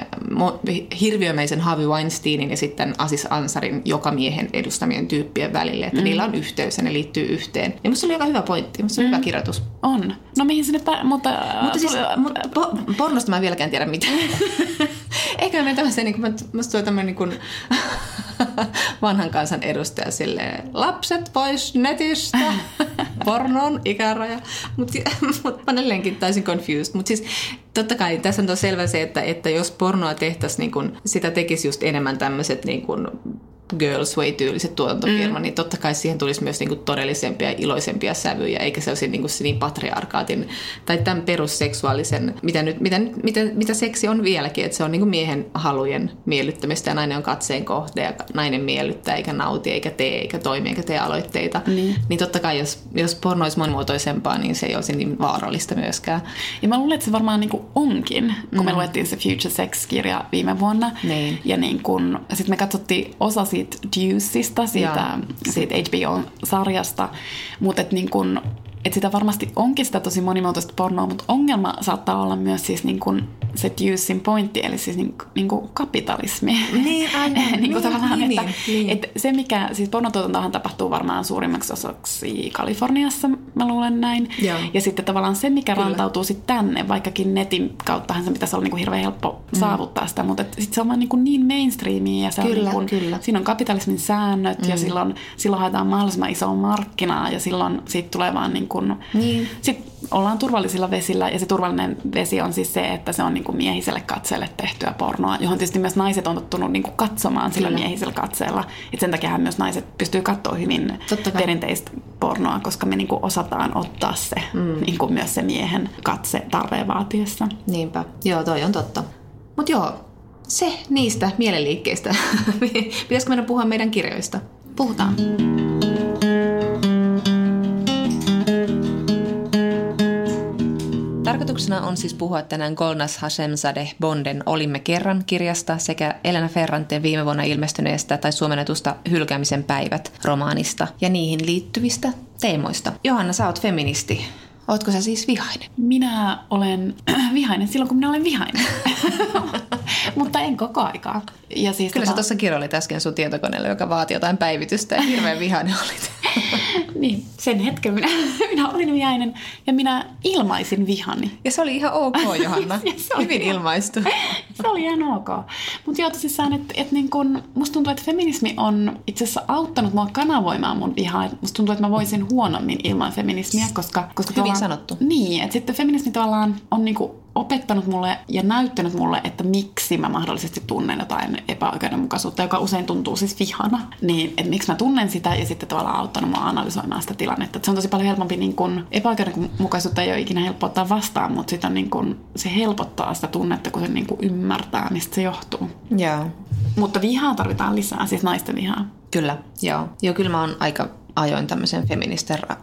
hirviömäisen Harvey Weinsteinin ja sitten Asis Ansarin joka miehen edustamien tyyppien välille, että mm. niillä on yhteys ja ne liittyy yhteen. Ja musta oli aika hyvä pointti, musta mm. hyvä kirjoitus. On. No mihin sinne, pä- mutta... Mutta siis, mutta po- pornosta mä en vieläkään tiedä mitään. <laughs> Eikä me tämmöisen, niin kuin, musta tulee tämmöinen niin kuin, <laughs> vanhan kansan edustaja silleen, lapset pois netistä, <laughs> pornon ikäraja. Mutta <laughs> mut mä edelleenkin täysin confused. Mutta siis totta kai tässä on selvä se, että, että jos pornoa tehtäisiin, niin kun, sitä tekisi just enemmän tämmöiset niin kun, Girls Way-tyyliset tuotantofirma, mm. niin totta kai siihen tulisi myös niinku todellisempia ja iloisempia sävyjä, eikä se olisi niinku niin patriarkaatin tai tämän perusseksuaalisen, mitä, nyt, mitä, mitä, mitä seksi on vieläkin, että se on niinku miehen halujen miellyttämistä ja nainen on katseen kohde ja nainen miellyttää eikä nauti eikä tee eikä toimi eikä tee aloitteita. Niin, niin totta kai jos, jos porno olisi monimuotoisempaa, niin se ei olisi niin vaarallista myöskään. Ja mä luulen, että se varmaan niinku onkin, kun mm. me luettiin se Future Sex-kirja viime vuonna. Niin. Ja niin kun, sit me katsottiin osa siitä Deuceista, siitä, siitä HBO-sarjasta, mutta niin kun, että sitä varmasti onkin sitä tosi monimuotoista pornoa, mutta ongelma saattaa olla myös siis niin kuin seducing pointti, eli siis niin, niin kuin kapitalismi. Niin, aivan. <laughs> niin, niin, tavallaan, niin, että, niin. että se mikä, siis pornotuotantohan tapahtuu varmaan suurimmaksi osaksi Kaliforniassa, mä luulen näin. Joo. Ja sitten tavallaan se, mikä Kyllä. rantautuu sitten tänne, vaikkakin netin kauttahan se pitäisi olla niin kuin hirveän helppo mm. saavuttaa sitä, mutta sitten se on vaan niin, kuin niin mainstreamia ja se Kyllä, on niin kuin, kyllä. siinä on kapitalismin säännöt mm. ja silloin, silloin haetaan mahdollisimman isoa markkinaa ja silloin siitä tulee vaan niin kuin, Niin. sitten ollaan turvallisilla vesillä ja se turvallinen vesi on siis se, että se on niin kuin miehiselle katseelle tehtyä pornoa, johon tietysti myös naiset on tottunut niin kuin katsomaan sillä Kyllä. miehisellä katseella. Et sen takia myös naiset pystyy katsoa hyvin perinteistä pornoa, koska me niin kuin osataan ottaa se mm. niin kuin myös se miehen katse tarpeen vaatiessa. Niinpä. Joo, toi on totta. Mutta joo, se niistä mielenliikkeistä. <laughs> Pitäisikö meidän puhua meidän kirjoista? Puhutaan. Tarkoituksena on siis puhua tänään Golnas Hashemzadeh Bonden Olimme kerran kirjasta sekä Elena Ferranteen viime vuonna ilmestyneestä tai suomennetusta Hylkäämisen päivät romaanista ja niihin liittyvistä teemoista. Johanna, sä oot feministi. Ootko sä siis vihainen? Minä olen <clears throat> vihainen silloin, kun minä olen vihainen. <laughs> Mutta en koko aikaa. Ja siis Kyllä sä tota- tuossa kirjoilit äsken sun tietokoneelle, joka vaati jotain päivitystä ja hirveän vihainen olit. <laughs> Niin, sen hetken minä, <laughs> minä olin vihainen ja minä ilmaisin vihani. Ja se oli ihan ok, Johanna. Se oli Hyvin ihan- ilmaistu. Se oli ihan ok. Mutta joo, tosissaan, että et niin kun, musta tuntuu, että feminismi on itse asiassa auttanut mua kanavoimaan mun vihaa. Et Musta tuntuu, että mä voisin huonommin ilman feminismiä, koska... koska Hyvin tavallaan- sanottu. Niin, että sitten feminismi tavallaan on niinku opettanut mulle ja näyttänyt mulle, että miksi mä mahdollisesti tunnen jotain epäoikeudenmukaisuutta, joka usein tuntuu siis vihana. Niin, että miksi mä tunnen sitä ja sitten tavallaan auttanut mua analysoimaan sitä tilannetta. Et se on tosi paljon helpompi, niin kun, epäoikeudenmukaisuutta ei ole ikinä helppo ottaa vastaan, mutta sit on niin kun, se helpottaa sitä tunnetta, kun se niin kun ymmärtää, mistä se johtuu. Joo. Mutta vihaa tarvitaan lisää, siis naisten vihaa. Kyllä, joo. Joo, kyllä mä oon aika ajoin tämmöisen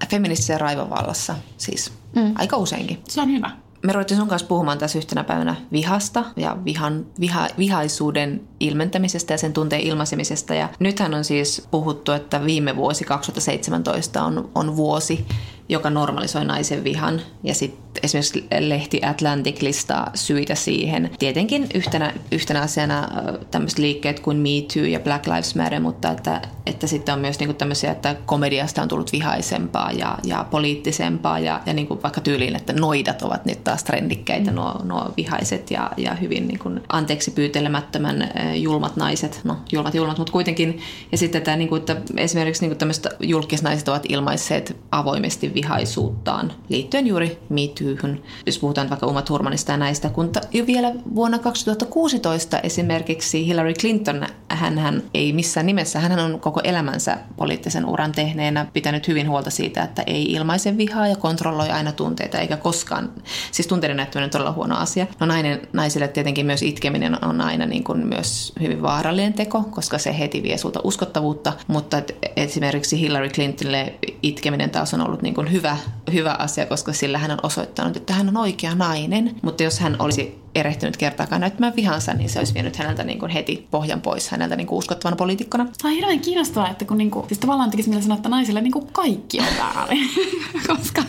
feministisen raivovallassa, siis mm. aika useinkin. Se on hyvä. Me ruvettiin sun kanssa puhumaan tässä yhtenä päivänä vihasta ja vihan, viha, vihaisuuden ilmentämisestä ja sen tunteen ilmaisemisesta. Ja nythän on siis puhuttu, että viime vuosi 2017 on, on vuosi, joka normalisoi naisen vihan. Ja sitten esimerkiksi lehti Atlantic listaa syitä siihen. Tietenkin yhtenä, yhtenä asiana tämmöiset liikkeet kuin Me Too ja Black Lives Matter, mutta että, että sitten on myös niinku tämmöisiä, että komediasta on tullut vihaisempaa ja, ja poliittisempaa ja, ja niinku vaikka tyyliin, että noidat ovat nyt taas trendikkäitä, mm. nuo, nuo vihaiset ja, ja hyvin niinku anteeksi pyytelemättömän julmat naiset, no julmat julmat, mutta kuitenkin. Ja sitten tämä, niinku, että esimerkiksi niinku tämmöiset julkisnaiset ovat ilmaisseet avoimesti vihaisuuttaan liittyen juuri Me Toohun, jos puhutaan vaikka Uma Thurmanista ja näistä, kun jo vielä vuonna 2016 esimerkiksi Hillary Clinton, hän ei missään nimessä, hän on koko elämänsä poliittisen uran tehneenä pitänyt hyvin huolta siitä, että ei ilmaise vihaa ja kontrolloi aina tunteita, eikä koskaan, siis tunteiden näyttäminen on todella huono asia. No nainen, naisille tietenkin myös itkeminen on aina niin kuin myös hyvin vaarallinen teko, koska se heti vie sulta uskottavuutta, mutta esimerkiksi Hillary Clintonille itkeminen taas on ollut niin kuin hyvä, hyvä asia, koska sillä hän on osoittanut, että hän on oikea nainen, mutta jos hän olisi erehtynyt kertaakaan näyttämään vihansa, niin se olisi vienyt häneltä niin kuin heti pohjan pois häneltä niin kuin uskottavana poliitikkona. Se on hirveän kiinnostavaa, että kun niinku, siis tavallaan tekisi mielellä sanoa, että naisille niinku kaikki on väärin. <laughs> koska,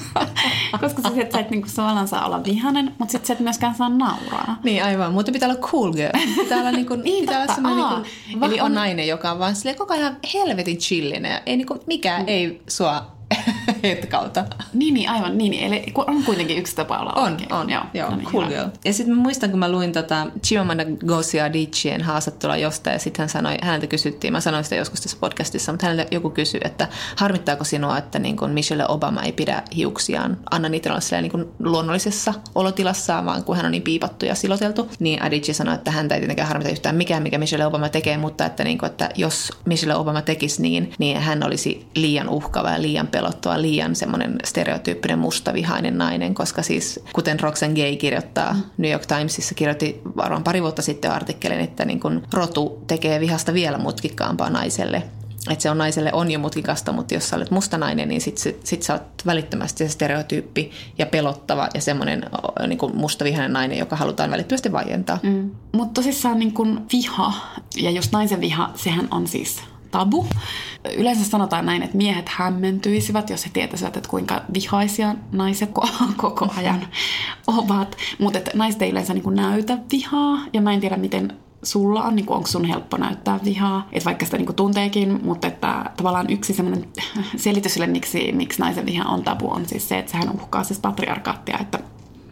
koska siis, että sä et niinku tavallaan saa olla vihanen, mutta sitten sä et myöskään saa nauraa. Niin aivan, mutta pitää olla cool girl. Pitää olla, niin kuin, Niin, pitää olla totta, aa. niin kuin, Eli on- nainen, joka on vaan silleen koko ajan helvetin chillinen ja ei, niin kuin, mikään ei sua <laughs> hetkauta. Niin, niin, aivan niin. Eli on kuitenkin yksi tapa olla On, oikein. on. Joo, joo no niin, cool hyvä. girl. Ja sitten muistan, kun mä luin tota Chimamanda Ngozi Adichien haastattelua jostain, ja sitten hän sanoi, häneltä kysyttiin, mä sanoin sitä joskus tässä podcastissa, mutta häneltä joku kysyi, että harmittaako sinua, että niin kun Michelle Obama ei pidä hiuksiaan, anna niitä olla silleen niin luonnollisessa olotilassaan, vaan kun hän on niin piipattu ja siloteltu, niin Adichie sanoi, että häntä ei tietenkään harmita yhtään mikään, mikä Michelle Obama tekee, mutta että, niin kuin, että jos Michelle Obama tekisi niin, niin hän olisi liian uhkava ja liian pelottava, liian semmoinen stereotyyppinen mustavihainen nainen, koska siis kuten Roxanne Gay kirjoittaa New York Timesissa, kirjoitti varmaan pari vuotta sitten artikkelin, että niin kun rotu tekee vihasta vielä mutkikkaampaa naiselle. Että se on naiselle on jo mutkikasta, mutta jos sä olet musta nainen, niin sit, sit, sit sä oot välittömästi se stereotyyppi ja pelottava ja semmoinen niin mustavihainen nainen, joka halutaan välittömästi vaientaa. Mm. Mutta tosissaan niin kun viha, ja just naisen viha, sehän on siis tabu. Yleensä sanotaan näin, että miehet hämmentyisivät, jos he tietäisivät, että kuinka vihaisia naiset <laughs> koko ajan ovat. Mutta naiset ei yleensä niin näytä vihaa, ja mä en tiedä, miten sulla on, niin onko sun helppo näyttää vihaa, että vaikka sitä niin tunteekin, mutta että tavallaan yksi semmoinen <laughs> selitys sille, miksi, miksi naisen viha on tabu, on siis se, että sehän uhkaa siis patriarkaattia, että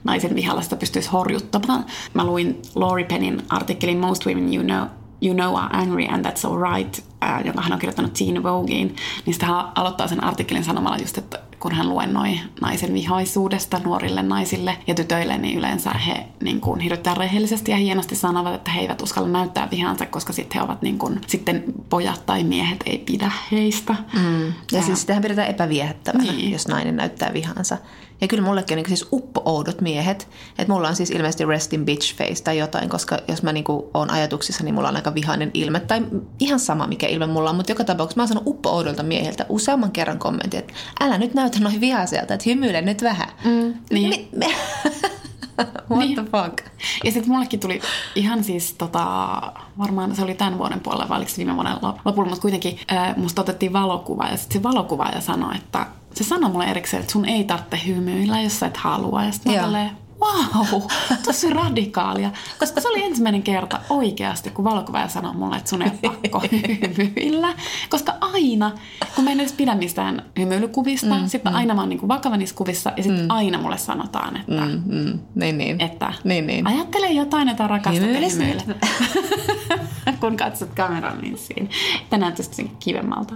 naisen vihalla sitä pystyisi horjuttamaan. Mä luin Laurie Pennin artikkelin Most Women You Know, you know are angry and that's alright, äh, jonka hän on kirjoittanut Teen Vogeen, niin sitä hän aloittaa sen artikkelin sanomalla just, että kun hän luennoi naisen vihaisuudesta nuorille naisille ja tytöille, niin yleensä he niin kuin, hirveän rehellisesti ja hienosti sanovat, että he eivät uskalla näyttää vihansa, koska sitten he ovat niin kuin, sitten pojat tai miehet ei pidä heistä. Mm. Ja, ja siis sitähän pidetään epäviehättävänä, niin. jos nainen näyttää vihansa. Ja kyllä mullekin on niin siis uppo-oudot miehet. Että mulla on siis ilmeisesti resting bitch face tai jotain, koska jos mä niin oon ajatuksissa, niin mulla on aika vihainen ilme. Tai ihan sama, mikä ilme mulla on. Mutta joka tapauksessa mä oon sanonut uppo-oudolta miehiltä useamman kerran kommentin, että älä nyt näytä noin vihaiselta, että hymyile nyt vähän. Mm, niin. Mi- me- <laughs> <laughs> What niin. the fuck? Ja sitten mullekin tuli ihan siis tota, varmaan se oli tämän vuoden puolella vai oliko se viime vuoden lopulla, mutta kuitenkin äh, musta otettiin valokuva ja sitten se valokuvaaja sanoi, että se sanoi mulle erikseen, että sun ei tarvitse hymyillä, jos sä et halua. Ja sitten wow, tosi radikaalia. Koska se oli ensimmäinen kerta oikeasti, kun valokuvaaja sanoi mulle, että sun ei pakko <laughs> hymyillä. Koska aina, kun mä en edes pidä mistään hymyilykuvista, mm, sitten mm. aina mä oon niin vakava niissä kuvissa ja sitten mm. aina mulle sanotaan, että, mm, mm. Niin, niin. että niin, niin. ajattele jotain, että rakastat hymyillä. <laughs> kun katsot kameran, niin siinä tänään tietysti kivemmalta.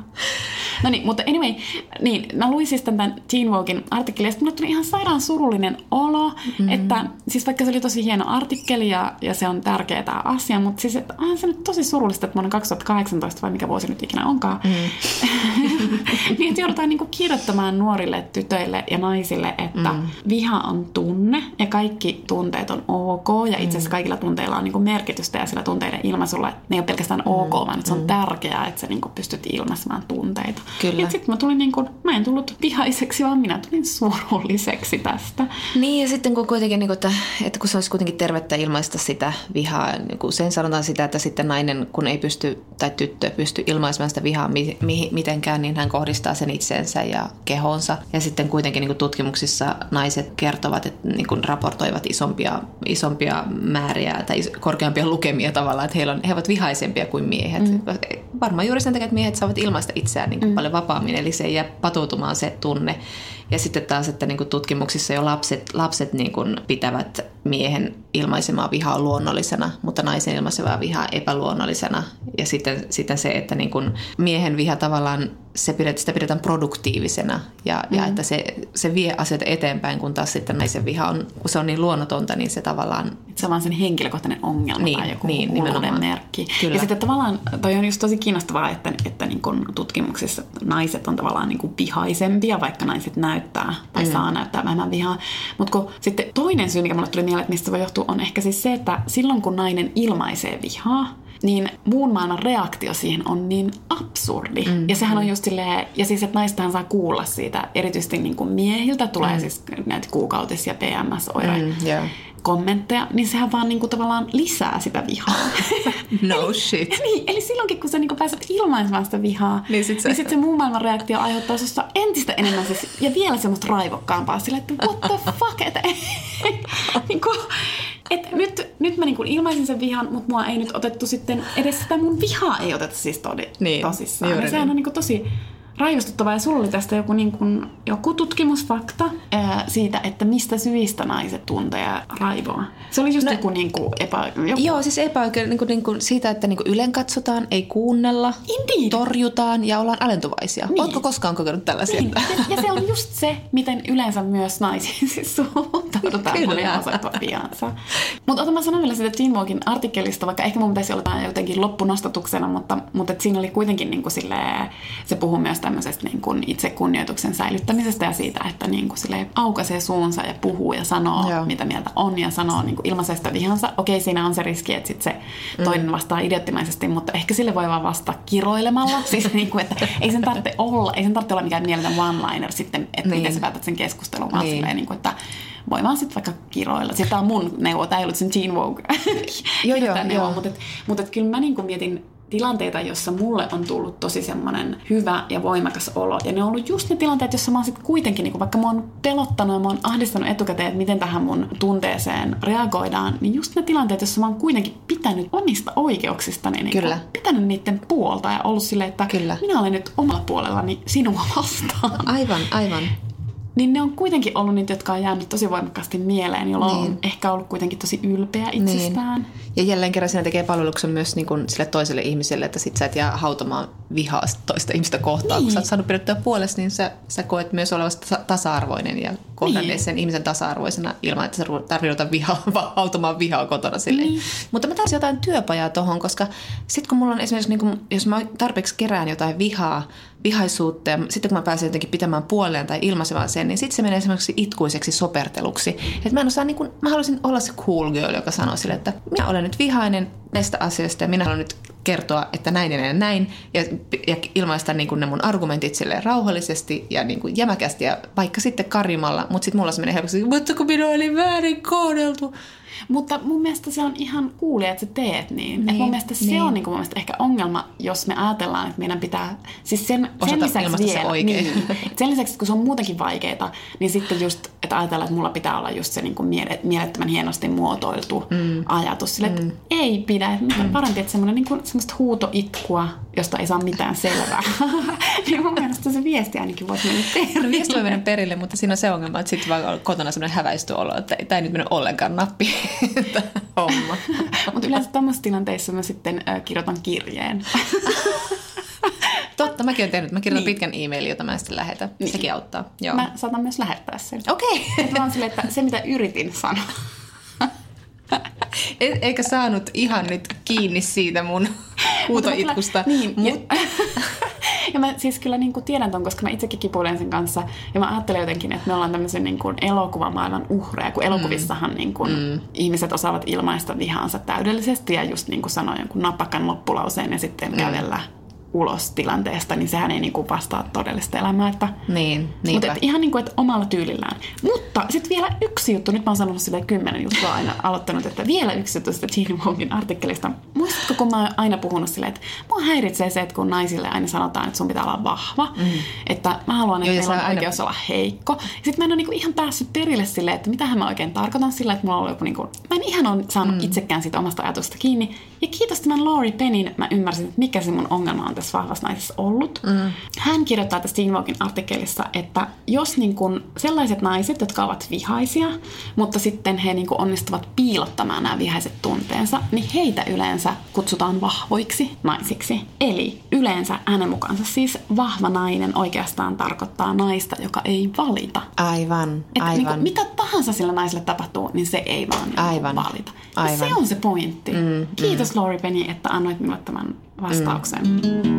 No niin, mutta anyway, niin, mä luin siis tämän Teen Voguein artikkelin, ja sitten mulle tuli ihan sairaan surullinen olo, mm. että siis vaikka se oli tosi hieno artikkeli ja, ja se on tärkeä tämä asia, mutta siis että onhan se nyt tosi surullista, että vuonna 2018 vai mikä vuosi nyt ikinä onkaan, mm. <laughs> niin että joudutaan niinku kirjoittamaan nuorille tytöille ja naisille, että mm. viha on tunne ja kaikki tunteet on ok ja itse asiassa mm. kaikilla tunteilla on niinku merkitystä ja sillä tunteiden ilmaisulla, että ne ei ole pelkästään ok, mm. vaan että se on mm. tärkeää, että sä niinku pystyt ilmaisemaan tunteita. Kyllä. Ja sitten mä tulin niinku, mä en tullut vihaiseksi, vaan minä tulin surulliseksi tästä. Niin ja sitten kun kuitenkin, niin kuin, että, että kun se olisi kuitenkin tervettä ilmaista sitä vihaa, niin kuin sen sanotaan sitä, että sitten nainen, kun ei pysty, tai tyttö pysty ilmaisemaan sitä vihaa mi, mi, mitenkään, niin hän kohdistaa sen itseensä ja kehonsa. Ja sitten kuitenkin niin kuin tutkimuksissa naiset kertovat, että niin kuin raportoivat isompia, isompia määriä tai korkeampia lukemia tavallaan, että heillä on, he ovat vihaisempia kuin miehet. Mm. Varmaan juuri sen takia, että miehet saavat ilmaista itseään niin kuin mm. paljon vapaammin, eli se ei jää patoutumaan se tunne. Ja sitten taas, että niin kuin tutkimuksissa jo lapset, lapset niin kuin pitävät miehen ilmaisemaa vihaa luonnollisena, mutta naisen ilmaisemaa vihaa epäluonnollisena. Ja sitten, sitten se, että niin kuin miehen viha tavallaan se pidetään, sitä pidetään produktiivisena ja, mm. ja että se, se vie asioita eteenpäin, kun taas sitten naisen viha on, kun se on niin luonnotonta, niin se tavallaan... Se on vaan sen henkilökohtainen ongelma niin, tai joku niin, merkki. Kyllä. Ja sitten tavallaan toi on just tosi kiinnostavaa, että, että niin kun tutkimuksissa naiset on tavallaan niin kuin vihaisempia, vaikka naiset näyttää tai mm. saa näyttää vähemmän vihaa. Mutta sitten toinen syy, mikä mulle tuli mieleen, että mistä se voi johtua, on ehkä siis se, että silloin kun nainen ilmaisee vihaa, niin muun maailman reaktio siihen on niin absurdi. Mm. Ja sehän on just silleen, ja siis että naistahan saa kuulla siitä, erityisesti niin kuin miehiltä tulee mm. siis näitä kuukautisia PMS-oireita. Mm, yeah kommentteja, niin sehän vaan niinku tavallaan lisää sitä vihaa. <laughs> no shit. <laughs> niin, eli silloinkin kun sä niinku pääset ilmaisemaan sitä vihaa, niin sit se, niin sit se muun maailman reaktio aiheuttaa susta entistä enemmän siis, ja vielä semmoista raivokkaampaa sillä, että what the <laughs> fuck, että niinku, et nyt, nyt mä niinku ilmaisin sen vihan, mutta mua ei nyt otettu sitten, edes sitä mun vihaa ei otettu siis todi, niin, tosissaan. Ja sehän niin. on niinku tosi raivostuttavaa ja sulla oli tästä joku, niin kuin, joku tutkimusfakta ää, siitä, että mistä syistä naiset tuntee raivoa. Se oli just no, joku, niin kuin, epä... Joku... Joo, siis epäoikeuden niin kuin, niin kuin siitä, että niin kuin ylen katsotaan, ei kuunnella, Indeed. torjutaan ja ollaan alentuvaisia. Niin. Oletko koskaan kokenut tällaisia? Niin. Ja, ja se on just se, miten yleensä myös naisiin siis suhtaudutaan, kun ei osoittaa viansa. Mutta otan mä sanon vielä sitä Teen Walkin artikkelista, vaikka ehkä mun pitäisi olla jotenkin loppunostatuksena, mutta, mutta siinä oli kuitenkin niin kuin silleen, se puhuu myös tämmöisestä niin kuin itsekunnioituksen säilyttämisestä ja siitä, että niin kuin sille aukaisee suunsa ja puhuu ja sanoo, Joo. mitä mieltä on ja sanoo niin kuin ilmaisesta vihansa. Okei, siinä on se riski, että sit se mm. toinen vastaa idioottimaisesti, mutta ehkä sille voi vaan vastata kiroilemalla. <laughs> siis niin kuin, että ei sen tarvitse olla, ei sen tarvitse olla mikään mieletön one-liner sitten, että niin. miten sä päätät sen keskustelun, vaan niin. silleen, niin kuin, että voi vaan sitten vaikka kiroilla. Sitten tämä on mun neuvo, tämä ei ollut sen Teen Vogue joo, joo, <laughs> mutta, et, mutta et kyllä mä niin kuin mietin tilanteita, jossa mulle on tullut tosi semmoinen hyvä ja voimakas olo. Ja ne on ollut just ne tilanteet, jossa mä oon sit kuitenkin, niin vaikka mä oon pelottanut ja mä oon ahdistanut etukäteen, että miten tähän mun tunteeseen reagoidaan, niin just ne tilanteet, jossa mä oon kuitenkin pitänyt omista oikeuksistani, niin Kyllä. pitänyt niiden puolta ja ollut silleen, että Kyllä. minä olen nyt omalla puolellani sinua vastaan. Aivan, aivan. Niin ne on kuitenkin ollut niitä, jotka on jäänyt tosi voimakkaasti mieleen, jolla niin. on ehkä ollut kuitenkin tosi ylpeä itsestään. Niin. Ja jälleen kerran siinä tekee palveluksen myös niin kuin sille toiselle ihmiselle, että sit sä et jää hautamaan vihaa toista ihmistä kohtaan. Niin. Kun sä oot saanut pidettyä puolesta, niin sä, sä koet myös olevasi tasa- tasa-arvoinen ja kohdanneet Niin. sen ihmisen tasa-arvoisena ilman, että sä ruveta vihaa, <laughs> vaan hautamaan vihaa kotona silleen. Niin. Mutta mä taisin jotain työpajaa tohon, koska sit kun mulla on esimerkiksi, niin kun, jos mä tarpeeksi kerään jotain vihaa, vihaisuutta ja sitten kun mä pääsen jotenkin pitämään puoleen tai ilmaisemaan sen, niin sitten se menee esimerkiksi itkuiseksi soperteluksi. Että mä en osaa, niin kun, mä haluaisin olla se cool girl, joka sanoo sille, että minä olen nyt vihainen näistä asioista ja minä haluan nyt kertoa, että näin ja näin ja ja, ilmaista niin kuin ne mun argumentit silleen rauhallisesti ja niin kuin jämäkästi ja vaikka sitten karjumalla, mutta sitten mulla se menee helposti, mutta kun minua oli väärin kohdeltu. Mutta mun mielestä se on ihan kuulia, että sä teet niin. niin. Et mun Niin, mielestä se niin. on niin mun mielestä ehkä ongelma, jos me ajatellaan, että meidän pitää... Siis sen, sen lisäksi se vielä, oikein. Niin, sen lisäksi, kun se on muutenkin vaikeaa, niin sitten just, että ajatellaan, että mulla pitää olla just se niin kuin miele, mielettömän hienosti muotoiltu mm. ajatus. Sille, että mm. ei pidä. Että mm. parempi, että semmoinen niin kuin, semmoista huutoitkua, josta ei saa mitään selvää. <laughs> niin mun mielestä se viesti ainakin voisi mennä perille. Viesti voi mennä perille, mutta siinä on se ongelma, että sitten vaan on kotona semmoinen häväisty olo, että tämä ei nyt mene ollenkaan nappi homma. <laughs> Mutta yleensä tämmöisissä tilanteissa mä sitten äh, kirjoitan kirjeen. <laughs> Totta, mäkin olen tehnyt. Mä kirjoitan Niin. pitkän e-mailin, jota mä sitten lähetän. Sekin auttaa. Joo. Mä saatan myös lähettää sen. Okei. Et mä silleen, että se mitä yritin sanoa. <laughs> E- eikä saanut ihan nyt kiinni siitä mun huutoitkusta. Niin, Mut, ja, <laughs> ja mä siis kyllä niin kuin tiedän ton, koska mä itsekin kipuilen sen kanssa. Ja mä ajattelen jotenkin, että me ollaan tämmöisen niin kuin elokuvamaailman uhreja, kun elokuvissahan Mm. niin kuin ihmiset osaavat ilmaista vihaansa täydellisesti ja just niin kuin sanoa jonkun napakan loppulauseen ja sitten Mm. kävellä ulos tilanteesta, niin sehän ei niin kuin vastaa todellista elämää. Että niin, Mutta et ihan niin kuin, että omalla tyylillään. Mutta sitten vielä yksi juttu, nyt mä oon sanonut sille kymmenen juttua aina <laughs> aloittanut, että vielä yksi juttu sitä Teen Wongin artikkelista. Muistatko, kun mä oon aina puhunut silleen, että mua häiritsee se, että kun naisille aina sanotaan, että sun pitää olla vahva, mm. että mä haluan, että Joo, meillä on aina- oikeus olla heikko. Sitten mä en ole niin kuin ihan päässyt perille silleen, että mitähän mä oikein tarkoitan sillä, että mulla on ollut joku niin kuin, mä en ihan ole saanut mm. itsekään siitä omasta ajatusta kiinni. Ja kiitos tämän Laurie Pennin, mä ymmärsin, että mikä se mun ongelma on tässä vahvassa naisessa ollut. Mm. Hän kirjoittaa tässä Teen Walkin artikkelissa, että jos niin kun sellaiset naiset, jotka ovat vihaisia, mutta sitten he niin onnistuvat piilottamaan nämä vihaiset tunteensa, niin heitä yleensä kutsutaan vahvoiksi naisiksi. Eli yleensä hänen mukaansa siis vahva nainen oikeastaan tarkoittaa naista, joka ei valita. Aivan, Että aivan. niin kuin, mitä tahansa sillä naiselle tapahtuu, niin se ei vaan niin Aivan. valita. Aivan. Ja se on se pointti. Mm, Kiitos mm. Laurie Penny, että annoit minulle tämän vastauksen. Mm.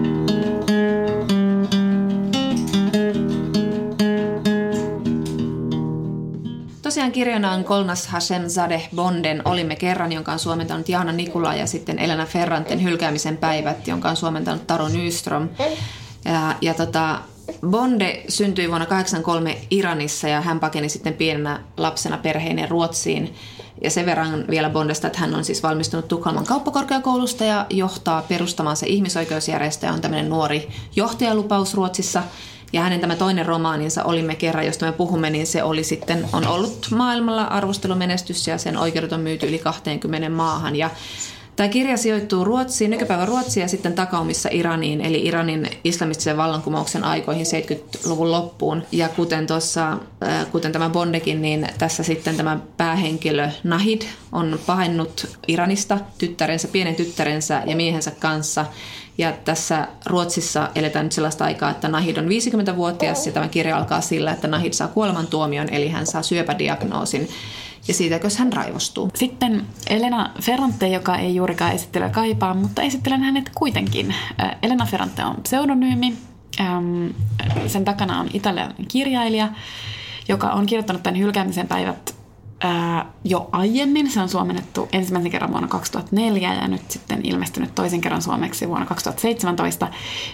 Tosiaan kirjana on Kolnas Hashem Zadeh Bonden Olimme kerran, jonka on suomentanut Jaana Nikula ja sitten Elena Ferranten Hylkäämisen päivät, jonka on suomentanut Taro Nyström. Ja, ja tota, Bonde syntyi vuonna 1983 Iranissa ja hän pakeni sitten pienenä lapsena perheineen Ruotsiin. Ja sen verran vielä Bondesta, että hän on siis valmistunut Tukholman kauppakorkeakoulusta ja johtaa perustamaan se ihmisoikeusjärjestö ja on tämmöinen nuori johtajalupaus Ruotsissa. Ja hänen tämä toinen romaaninsa Olimme kerran, josta me puhumme, niin se oli sitten, on ollut maailmalla arvostelumenestys ja sen oikeudet on myyty yli 20 maahan. Ja Tämä kirja sijoittuu Ruotsiin, nykypäivän Ruotsiin ja sitten takaumissa Iraniin, eli Iranin islamistisen vallankumouksen aikoihin 70-luvun loppuun. Ja kuten tuossa, äh, kuten tämä Bondekin, niin tässä sitten tämä päähenkilö Nahid on pahennut Iranista tyttärensä, pienen tyttärensä ja miehensä kanssa. Ja tässä Ruotsissa eletään nyt sellaista aikaa, että Nahid on 50-vuotias ja tämä kirja alkaa sillä, että Nahid saa kuolemantuomion, eli hän saa syöpädiagnoosin. Ja siitäkö hän raivostuu. Sitten Elena Ferrante, joka ei juurikaan esittelyä kaipaa, mutta esittelen hänet kuitenkin. Äh, Elena Ferrante on pseudonyymi. Ähm, sen takana on italialainen kirjailija, joka on kirjoittanut tämän hylkäämisen päivät ää, jo aiemmin. Se on suomennettu ensimmäisen kerran vuonna 2004 ja nyt sitten ilmestynyt toisen kerran suomeksi vuonna 2017.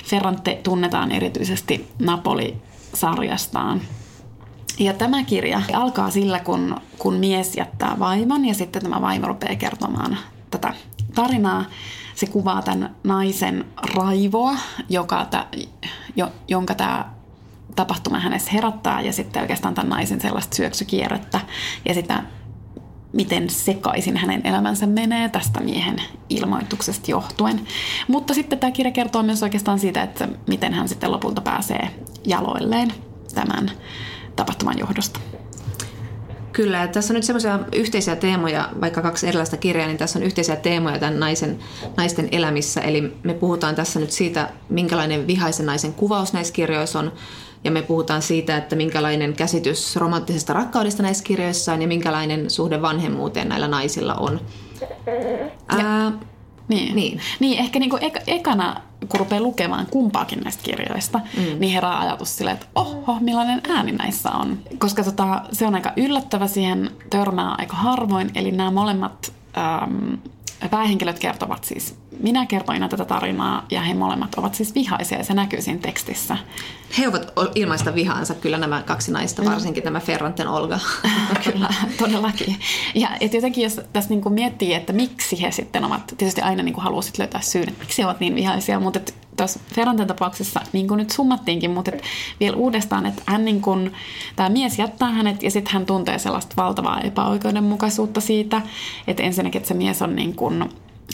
Ferrante tunnetaan erityisesti Napoli-sarjastaan. Ja tämä kirja alkaa sillä, kun, kun mies jättää vaimon ja sitten tämä vaimo rupeaa kertomaan tätä tarinaa se kuvaa tämän naisen raivoa, joka tä, jo, jonka tämä tapahtuma hänessä herättää ja sitten oikeastaan tämän naisen sellaista syöksykierrettä ja sitä miten sekaisin hänen elämänsä menee tästä miehen ilmoituksesta johtuen. Mutta sitten tämä kirja kertoo myös oikeastaan siitä, että miten hän sitten lopulta pääsee jaloilleen tämän tapahtuman johdosta. Kyllä, ja tässä on nyt semmoisia yhteisiä teemoja, vaikka kaksi erilaista kirjaa, niin tässä on yhteisiä teemoja tämän naisen, naisten elämissä. Eli me puhutaan tässä nyt siitä, minkälainen vihaisen naisen kuvaus näissä kirjoissa on, ja me puhutaan siitä, että minkälainen käsitys romanttisesta rakkaudesta näissä kirjoissa on ja minkälainen suhde vanhemmuuteen näillä naisilla on. Ää, niin. Niin. niin, ehkä niinku ek- ekana, kun rupeaa lukemaan kumpaakin näistä kirjoista, mm. niin herää ajatus silleen, että oho, millainen ääni näissä on. Koska tota, se on aika yllättävä, siihen törmää aika harvoin, eli nämä molemmat äm, päähenkilöt kertovat siis minä kertoin tätä tarinaa ja he molemmat ovat siis vihaisia ja se näkyy siinä tekstissä. He ovat ilmaista vihaansa kyllä nämä kaksi naista, varsinkin mm. tämä Ferranten Olga. <laughs> kyllä, todellakin. Ja et jotenkin jos tässä niinku miettii, että miksi he sitten ovat, tietysti aina niinku haluaa löytää syyn, että miksi he ovat niin vihaisia, mutta tuossa Ferranten tapauksessa niin kuin nyt summattiinkin, mutta et vielä uudestaan, että hän niin kuin, tämä mies jättää hänet ja sitten hän tuntee sellaista valtavaa epäoikeudenmukaisuutta siitä, että ensinnäkin, että se mies on niin kuin,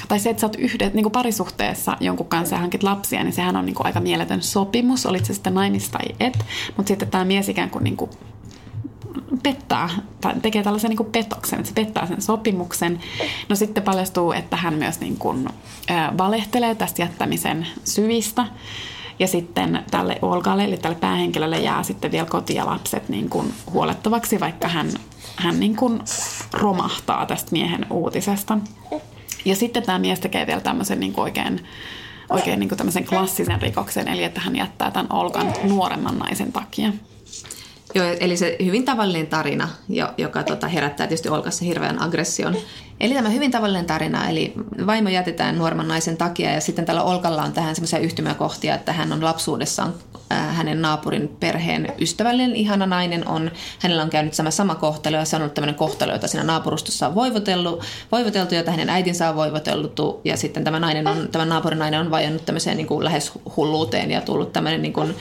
tai se, että sä oot yhdet, niin kuin parisuhteessa jonkun kanssa ja hankit lapsia, niin sehän on niin kuin aika mieletön sopimus, olit se sitten naimista tai et. Mutta sitten tämä mies ikään kuin, niin kuin pettää, tai tekee tällaisen niin kuin petoksen, että se pettää sen sopimuksen. No sitten paljastuu, että hän myös niin kuin, äh, valehtelee tästä jättämisen syvistä. Ja sitten tälle Olgalle, eli tälle päähenkilölle jää sitten vielä koti ja lapset niin kuin huolettavaksi, vaikka hän, hän niin kuin romahtaa tästä miehen uutisesta. Ja sitten tämä mies tekee vielä tämmöisen niin kuin oikein, oikein niin kuin tämmöisen klassisen rikoksen, eli että hän jättää tämän Olkan nuoremman naisen takia. Joo, eli se hyvin tavallinen tarina, joka tota, herättää tietysti Olkassa hirveän aggression. Eli tämä hyvin tavallinen tarina, eli vaimo jätetään nuoremman naisen takia ja sitten tällä Olkalla on tähän semmoisia yhtymäkohtia, että hän on lapsuudessaan äh, hänen naapurin perheen ystävällinen, ihana nainen on, hänellä on käynyt sama sama kohtelu ja se on ollut tämmöinen kohtelu, jota siinä naapurustossa on voivoteltu, voivoteltu jota hänen äitinsä on voivoteltu ja sitten tämä, nainen on, tämä naapurin nainen on vajonnut tämmöiseen niin kuin lähes hulluuteen ja tullut tämmöinen niin kuin,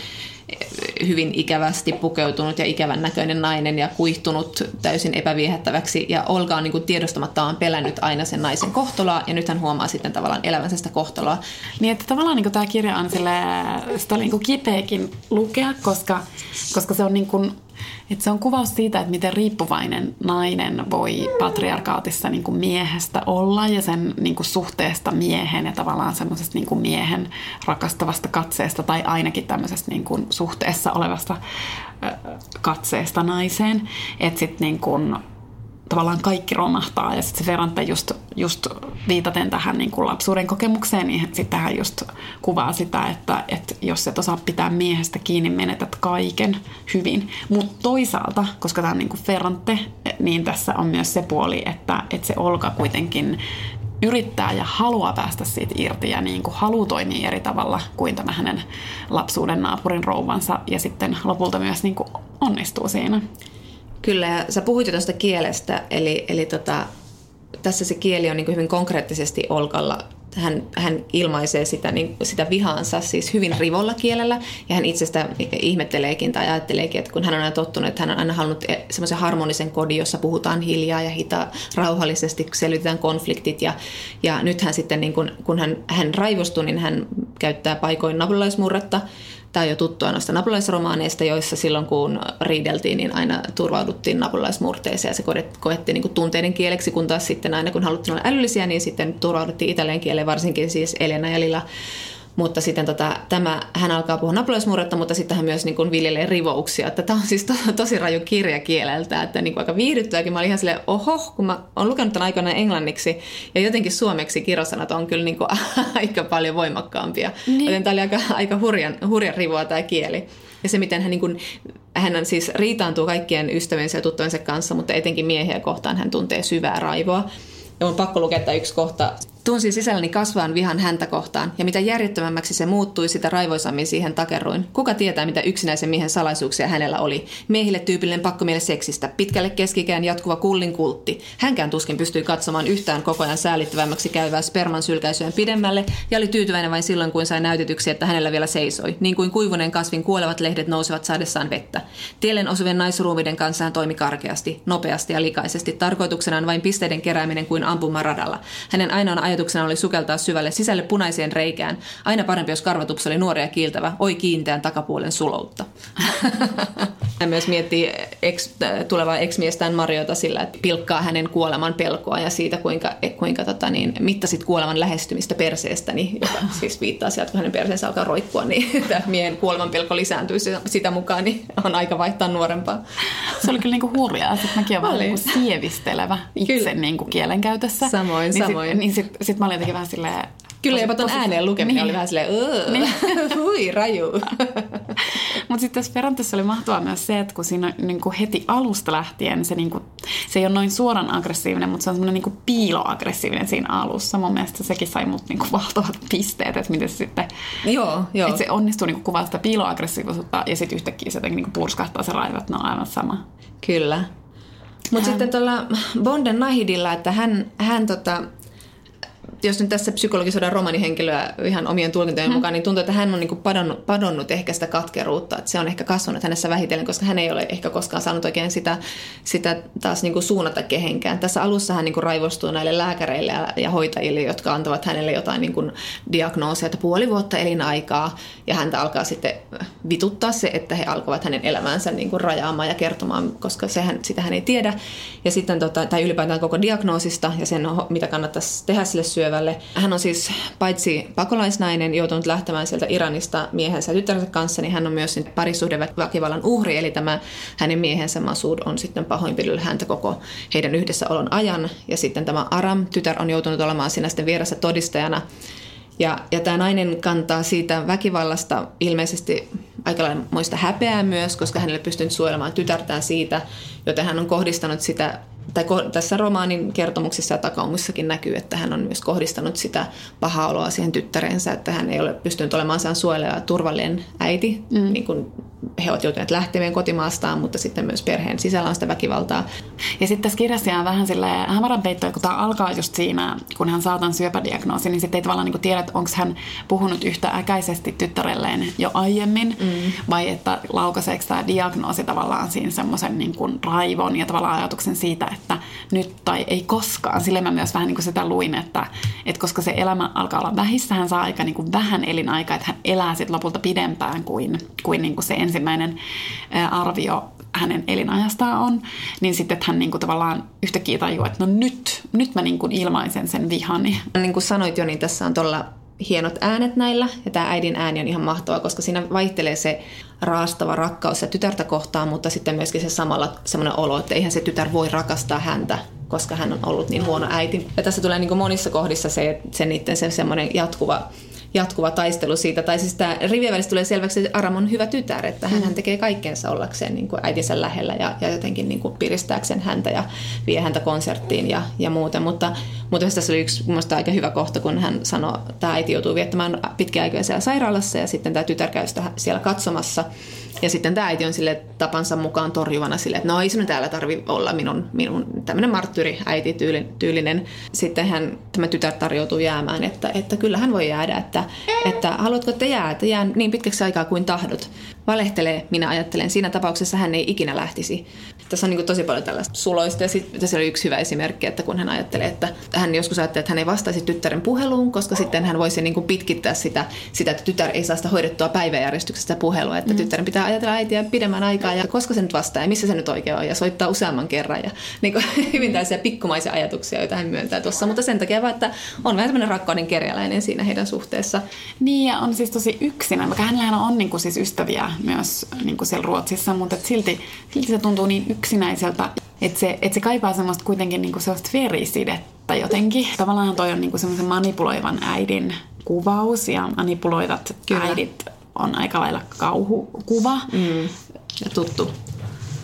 hyvin ikävästi pukeutunut ja ikävän näköinen nainen ja kuihtunut täysin epäviehättäväksi. Ja Olga on niin kuin tiedostamattaan pelännyt aina sen naisen kohtoloa ja nyt hän huomaa sitten tavallaan elävänsä sitä kohtoloa. Niin, että tavallaan niin tämä kirja on sille, sitä oli niin kipeäkin lukea, koska, koska se on niin kuin et se on kuvaus siitä, että miten riippuvainen nainen voi patriarkaatissa niin kuin miehestä olla ja sen niin kuin suhteesta miehen ja tavallaan semmoisesta niin miehen rakastavasta katseesta tai ainakin tämmöisestä niin kuin suhteessa olevasta katseesta naiseen. Että sitten niin tavallaan kaikki romahtaa ja sitten se Ferrante just, just viitaten tähän niin kuin lapsuuden kokemukseen, niin sitten hän just kuvaa sitä, että, että jos et osaa pitää miehestä kiinni, menetät kaiken hyvin. Mutta toisaalta, koska tämä on niin kuin Ferrante, niin tässä on myös se puoli, että, että se Olka kuitenkin yrittää ja haluaa päästä siitä irti ja niin kuin haluaa toimia eri tavalla kuin tämä hänen lapsuuden naapurin rouvansa ja sitten lopulta myös niin kuin onnistuu siinä. Kyllä, ja sä puhuit jo tuosta kielestä, eli, eli tota, tässä se kieli on niin hyvin konkreettisesti Olkalla. Hän, hän ilmaisee sitä, niin, sitä vihaansa siis hyvin rivolla kielellä, ja hän itsestä ihmetteleekin tai ajatteleekin, että kun hän on aina tottunut, että hän on aina halunnut e, semmoisen harmonisen kodin, jossa puhutaan hiljaa ja hita, rauhallisesti, selvitetään konfliktit, ja, ja nyt hän sitten, niin kun, kun hän, hän raivostuu, niin hän käyttää paikoin nabulaismurretta, Tämä on jo tuttua noista napulaisromaaneista, joissa silloin kun riideltiin, niin aina turvauduttiin napulaismurteeseen ja se koettiin niin tunteiden kieleksi, kun taas sitten aina kun haluttiin olla älyllisiä, niin sitten turvauduttiin italian kieleen, varsinkin siis Elena ja Lila mutta sitten tota, tämä, hän alkaa puhua napuloismurretta, mutta sitten hän myös niin kuin viljelee rivouksia. Että tämä on siis to, tosi raju kirja kieleltä, että niin kuin aika viihdyttäväkin. Mä olin ihan silleen, oho, kun mä oon lukenut tämän aikana englanniksi ja jotenkin suomeksi kirjosanat on kyllä niin kuin <laughs> aika paljon voimakkaampia. Niin. Joten tämä oli aika, aika hurjan, hurjan rivoa tämä kieli. Ja se, miten hän, niin kuin, hän siis riitaantuu kaikkien ystäviensä ja tuttujensa kanssa, mutta etenkin miehiä kohtaan hän tuntee syvää raivoa. Ja on pakko lukea tämä yksi kohta Tunsin sisälläni kasvaan vihan häntä kohtaan, ja mitä järjettömämmäksi se muuttui, sitä raivoisammin siihen takerruin. Kuka tietää, mitä yksinäisen miehen salaisuuksia hänellä oli? Miehille tyypillinen pakkomiele seksistä, pitkälle keskikään jatkuva kullin kultti. Hänkään tuskin pystyi katsomaan yhtään koko ajan säälittävämmäksi käyvää sperman sylkäisyön pidemmälle, ja oli tyytyväinen vain silloin, kun sai näytetyksi, että hänellä vielä seisoi, niin kuin kuivunen kasvin kuolevat lehdet nousevat saadessaan vettä. Tiellen osuvien naisruumiden kanssa hän toimi karkeasti, nopeasti ja likaisesti, tarkoituksenaan vain pisteiden kerääminen kuin ampumaradalla. Hänen ainoana ajatuksena oli sukeltaa syvälle sisälle punaiseen reikään. Aina parempi, jos karvatups oli nuori ja kiiltävä, oi kiinteän takapuolen suloutta. <laughs> Hän myös miettii ex, tulevaa ex-miestään Mariota sillä, että pilkkaa hänen kuoleman pelkoa ja siitä, kuinka, kuinka tota, niin, mittasit kuoleman lähestymistä perseestä, niin, joka <laughs> siis viittaa sieltä, kun hänen perseensä alkaa roikkua, niin <laughs> tämä miehen kuoleman pelko lisääntyy sitä mukaan, niin on aika vaihtaa nuorempaa. Se oli kyllä niinku hurjaa. Sitten mäkin olen niinku sievistelevä itse niinku kielenkäytössä. Samoin, niin samoin. Sit, niin sitten sit mä olin jotenkin vähän silleen, Kyllä jopa tuon ääneen lukeminen niin. oli vähän silleen, niin. <laughs> hui, raju. <laughs> Mutta sitten tässä Ferrantessa oli mahtavaa myös se, että kun siinä niin kuin heti alusta lähtien se, niin kuin, se ei ole noin suoran aggressiivinen, mutta se on semmoinen niin kuin piiloaggressiivinen siinä alussa. Mun mielestä sekin sai mut niin kuin valtavat pisteet, että miten se sitten, joo, joo. Että se onnistuu niin kuvaa sitä piiloaggressiivisuutta ja sitten yhtäkkiä se jotenkin niin kuin purskahtaa se raivat, ne on aivan sama. Kyllä. Mutta sitten tuolla Bonden Nahidilla, että hän, hän tota, jos nyt tässä psykologisoidaan romanihenkilöä ihan omien tulkintojen hmm. mukaan, niin tuntuu, että hän on niin padonnut, padonnut ehkä sitä katkeruutta. Että se on ehkä kasvanut hänessä vähitellen, koska hän ei ole ehkä koskaan saanut oikein sitä, sitä taas niin suunnata kehenkään. Tässä alussa hän niin raivostuu näille lääkäreille ja, ja hoitajille, jotka antavat hänelle jotain niin kuin diagnoosia, että puoli vuotta elinaikaa. Ja häntä alkaa sitten vituttaa se, että he alkavat hänen elämäänsä niin kuin rajaamaan ja kertomaan, koska sehän, sitä hän ei tiedä. Ja sitten, tota, tai ylipäätään koko diagnoosista ja sen, mitä kannattaisi tehdä sille syövälle päivälle. Hän on siis paitsi pakolaisnainen, joutunut lähtemään sieltä Iranista miehensä ja tyttärensä kanssa, niin hän on myös parisuhdeväkivallan uhri, eli tämä hänen miehensä Masud on sitten pahoinpidellyt häntä koko heidän yhdessäolon ajan. Ja sitten tämä Aram, tytär, on joutunut olemaan siinä sitten vieressä todistajana. Ja, ja tämä nainen kantaa siitä väkivallasta ilmeisesti aika muista häpeää myös, koska hänelle pystynyt suojelemaan tytärtään siitä, joten hän on kohdistanut sitä tai tässä romaanin kertomuksessa ja takaumissakin näkyy, että hän on myös kohdistanut sitä pahaa oloa siihen tyttärensä, että hän ei ole pystynyt olemaan sään suojeleva turvallinen äiti, mm. niin kuin he ovat joutuneet lähtevien kotimaastaan, mutta sitten myös perheen sisällä on sitä väkivaltaa. Ja sitten tässä kirjassa on vähän sille hämärän peitto, kun tämä alkaa just siinä, kun hän saa tämän syöpädiagnoosin, niin sitten ei tavallaan niin tiedä, onko hän puhunut yhtä äkäisesti tyttärelleen jo aiemmin, mm. vai että laukaiseeko tämä diagnoosi tavallaan siinä semmoisen niin raivon ja tavallaan ajatuksen siitä, että nyt tai ei koskaan. Sille mä myös vähän niin kuin sitä luin, että, että koska se elämä alkaa olla vähissä, hän saa aika niin kuin vähän elinaikaa, että hän elää sitten lopulta pidempään kuin, kuin, niin kuin se ensimmäinen arvio hänen elinajastaan on, niin sitten että hän niin kuin tavallaan yhtäkkiä tajuaa, että no nyt, nyt mä niin kuin ilmaisen sen vihani. Niin kuin sanoit jo, niin tässä on tuolla hienot äänet näillä, ja tämä äidin ääni on ihan mahtava, koska siinä vaihtelee se raastava rakkaus ja tytärtä kohtaan, mutta sitten myöskin se samalla semmoinen olo, että eihän se tytär voi rakastaa häntä, koska hän on ollut niin huono äiti. Ja tässä tulee niin monissa kohdissa se, se niiden se semmoinen jatkuva jatkuva taistelu siitä. Tai siis tämä rivien välissä tulee selväksi, että Aram on hyvä tytär, että hän, mm. tekee kaikkeensa ollakseen niin kuin äitinsä lähellä ja, ja jotenkin niin kuin piristääkseen häntä ja vie häntä konserttiin ja, ja muuten. Mutta, mutta tässä oli yksi minusta aika hyvä kohta, kun hän sanoi, että tämä äiti joutuu viettämään pitkäaikoja siellä sairaalassa ja sitten tämä tytär käy sitä siellä katsomassa. Ja sitten tämä äiti on sille tapansa mukaan torjuvana sille, että no ei sinun täällä tarvi olla minun, minun tämmöinen marttyri äiti tyylinen. Sitten hän, tämä tytär tarjoutuu jäämään, että, että kyllä hän voi jäädä, että, että haluatko että jää, että jää niin pitkäksi aikaa kuin tahdot. Valehtelee, minä ajattelen. Siinä tapauksessa hän ei ikinä lähtisi. Tässä on niin tosi paljon tällaista suloista ja sitten tässä oli yksi hyvä esimerkki, että kun hän ajattelee, että hän joskus ajattelee, että hän ei vastaisi tyttären puheluun, koska sitten hän voisi niin kuin pitkittää sitä, sitä, että tytär ei saa sitä hoidettua päiväjärjestyksestä puhelua, että mm. tyttären pitää ajatella äitiä pidemmän aikaa ja koska se nyt vastaa ja missä se nyt oikein on ja soittaa useamman kerran ja niin kuin, <laughs> hyvin tällaisia pikkumaisia ajatuksia, joita hän myöntää tuossa, mutta sen takia vaan, että on vähän semmoinen rakkauden kerjäläinen siinä heidän suhteessa. Niin ja on siis tosi yksinä, vaikka hänellähän on niin kuin siis ystäviä myös niin kuin siellä Ruotsissa, mutta silti, silti se tuntuu niin yksinäiseltä, että se, että se kaipaa semmoista kuitenkin niin kuin sellaista verisidettä jotenkin. Tavallaan toi on niin kuin semmoisen manipuloivan äidin kuvaus ja manipuloivat Kyllä. äidit on aika lailla kauhukuva. Mm. Ja tuttu.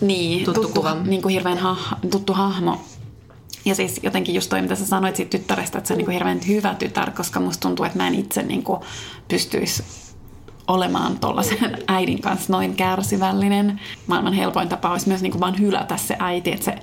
Niin, tuttu, tuttu kuva. Niin kuin hirveän ha- tuttu hahmo. Ja siis jotenkin just toi, mitä sä sanoit siitä tyttärestä, että se on niin kuin hirveän hyvä tytär, koska musta tuntuu, että mä en itse niin kuin pystyisi olemaan tuollaisen <laughs> äidin kanssa noin kärsivällinen. Maailman helpoin tapa olisi myös niin kuin vaan hylätä se äiti. Että se,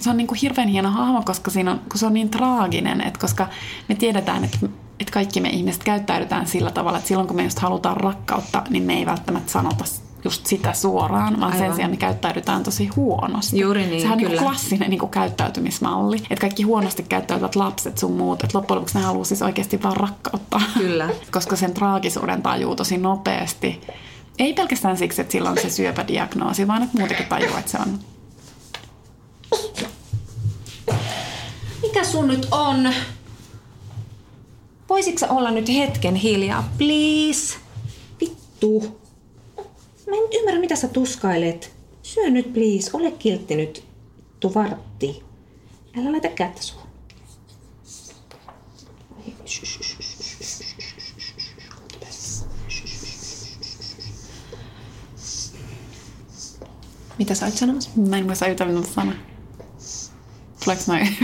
se on niin kuin hirveän hieno hahmo, koska siinä on, kun se on niin traaginen, että koska me tiedetään, että että kaikki me ihmiset käyttäydytään sillä tavalla, että silloin kun me just halutaan rakkautta, niin me ei välttämättä sanota just sitä suoraan, vaan Aivan. sen sijaan me käyttäydytään tosi huonosti. Juuri niin, Sehän on niin klassinen niin käyttäytymismalli. Että kaikki huonosti käyttäytyvät lapset sun muut, että loppujen lopuksi ne haluaa siis oikeasti vaan rakkautta. Kyllä. <laughs> Koska sen traagisuuden tajuu tosi nopeasti. Ei pelkästään siksi, että sillä on se syöpädiagnoosi, vaan että muutenkin tajuu, että se on Mikä sun nyt on? Voisitko olla nyt hetken hiljaa, please? Vittu. Mä en ymmärrä, mitä sä tuskailet. Syö nyt, please. Ole kiltti nyt. Tu vartti. Älä laita kättä suun. Mitä sä oot sanomassa? Mä en muista yhtään, mitä sanoa. Tuleeko noin?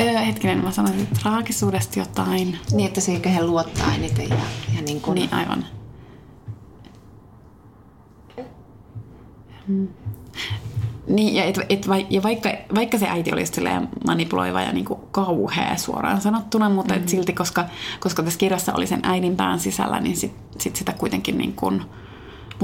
Öö, hetkinen, mä sanoin traagisuudesta jotain. Niin, että se kehen luottaa eniten ja, ja niin kuin... Niin, aivan. Hmm. Niin, ja, et, et, ja vaikka, vaikka se äiti olisi manipuloiva ja niin kuin kauhea suoraan sanottuna, mutta mm-hmm. et silti, koska, koska tässä kirjassa oli sen äidin pään sisällä, niin sit, sit sitä kuitenkin niin kuin,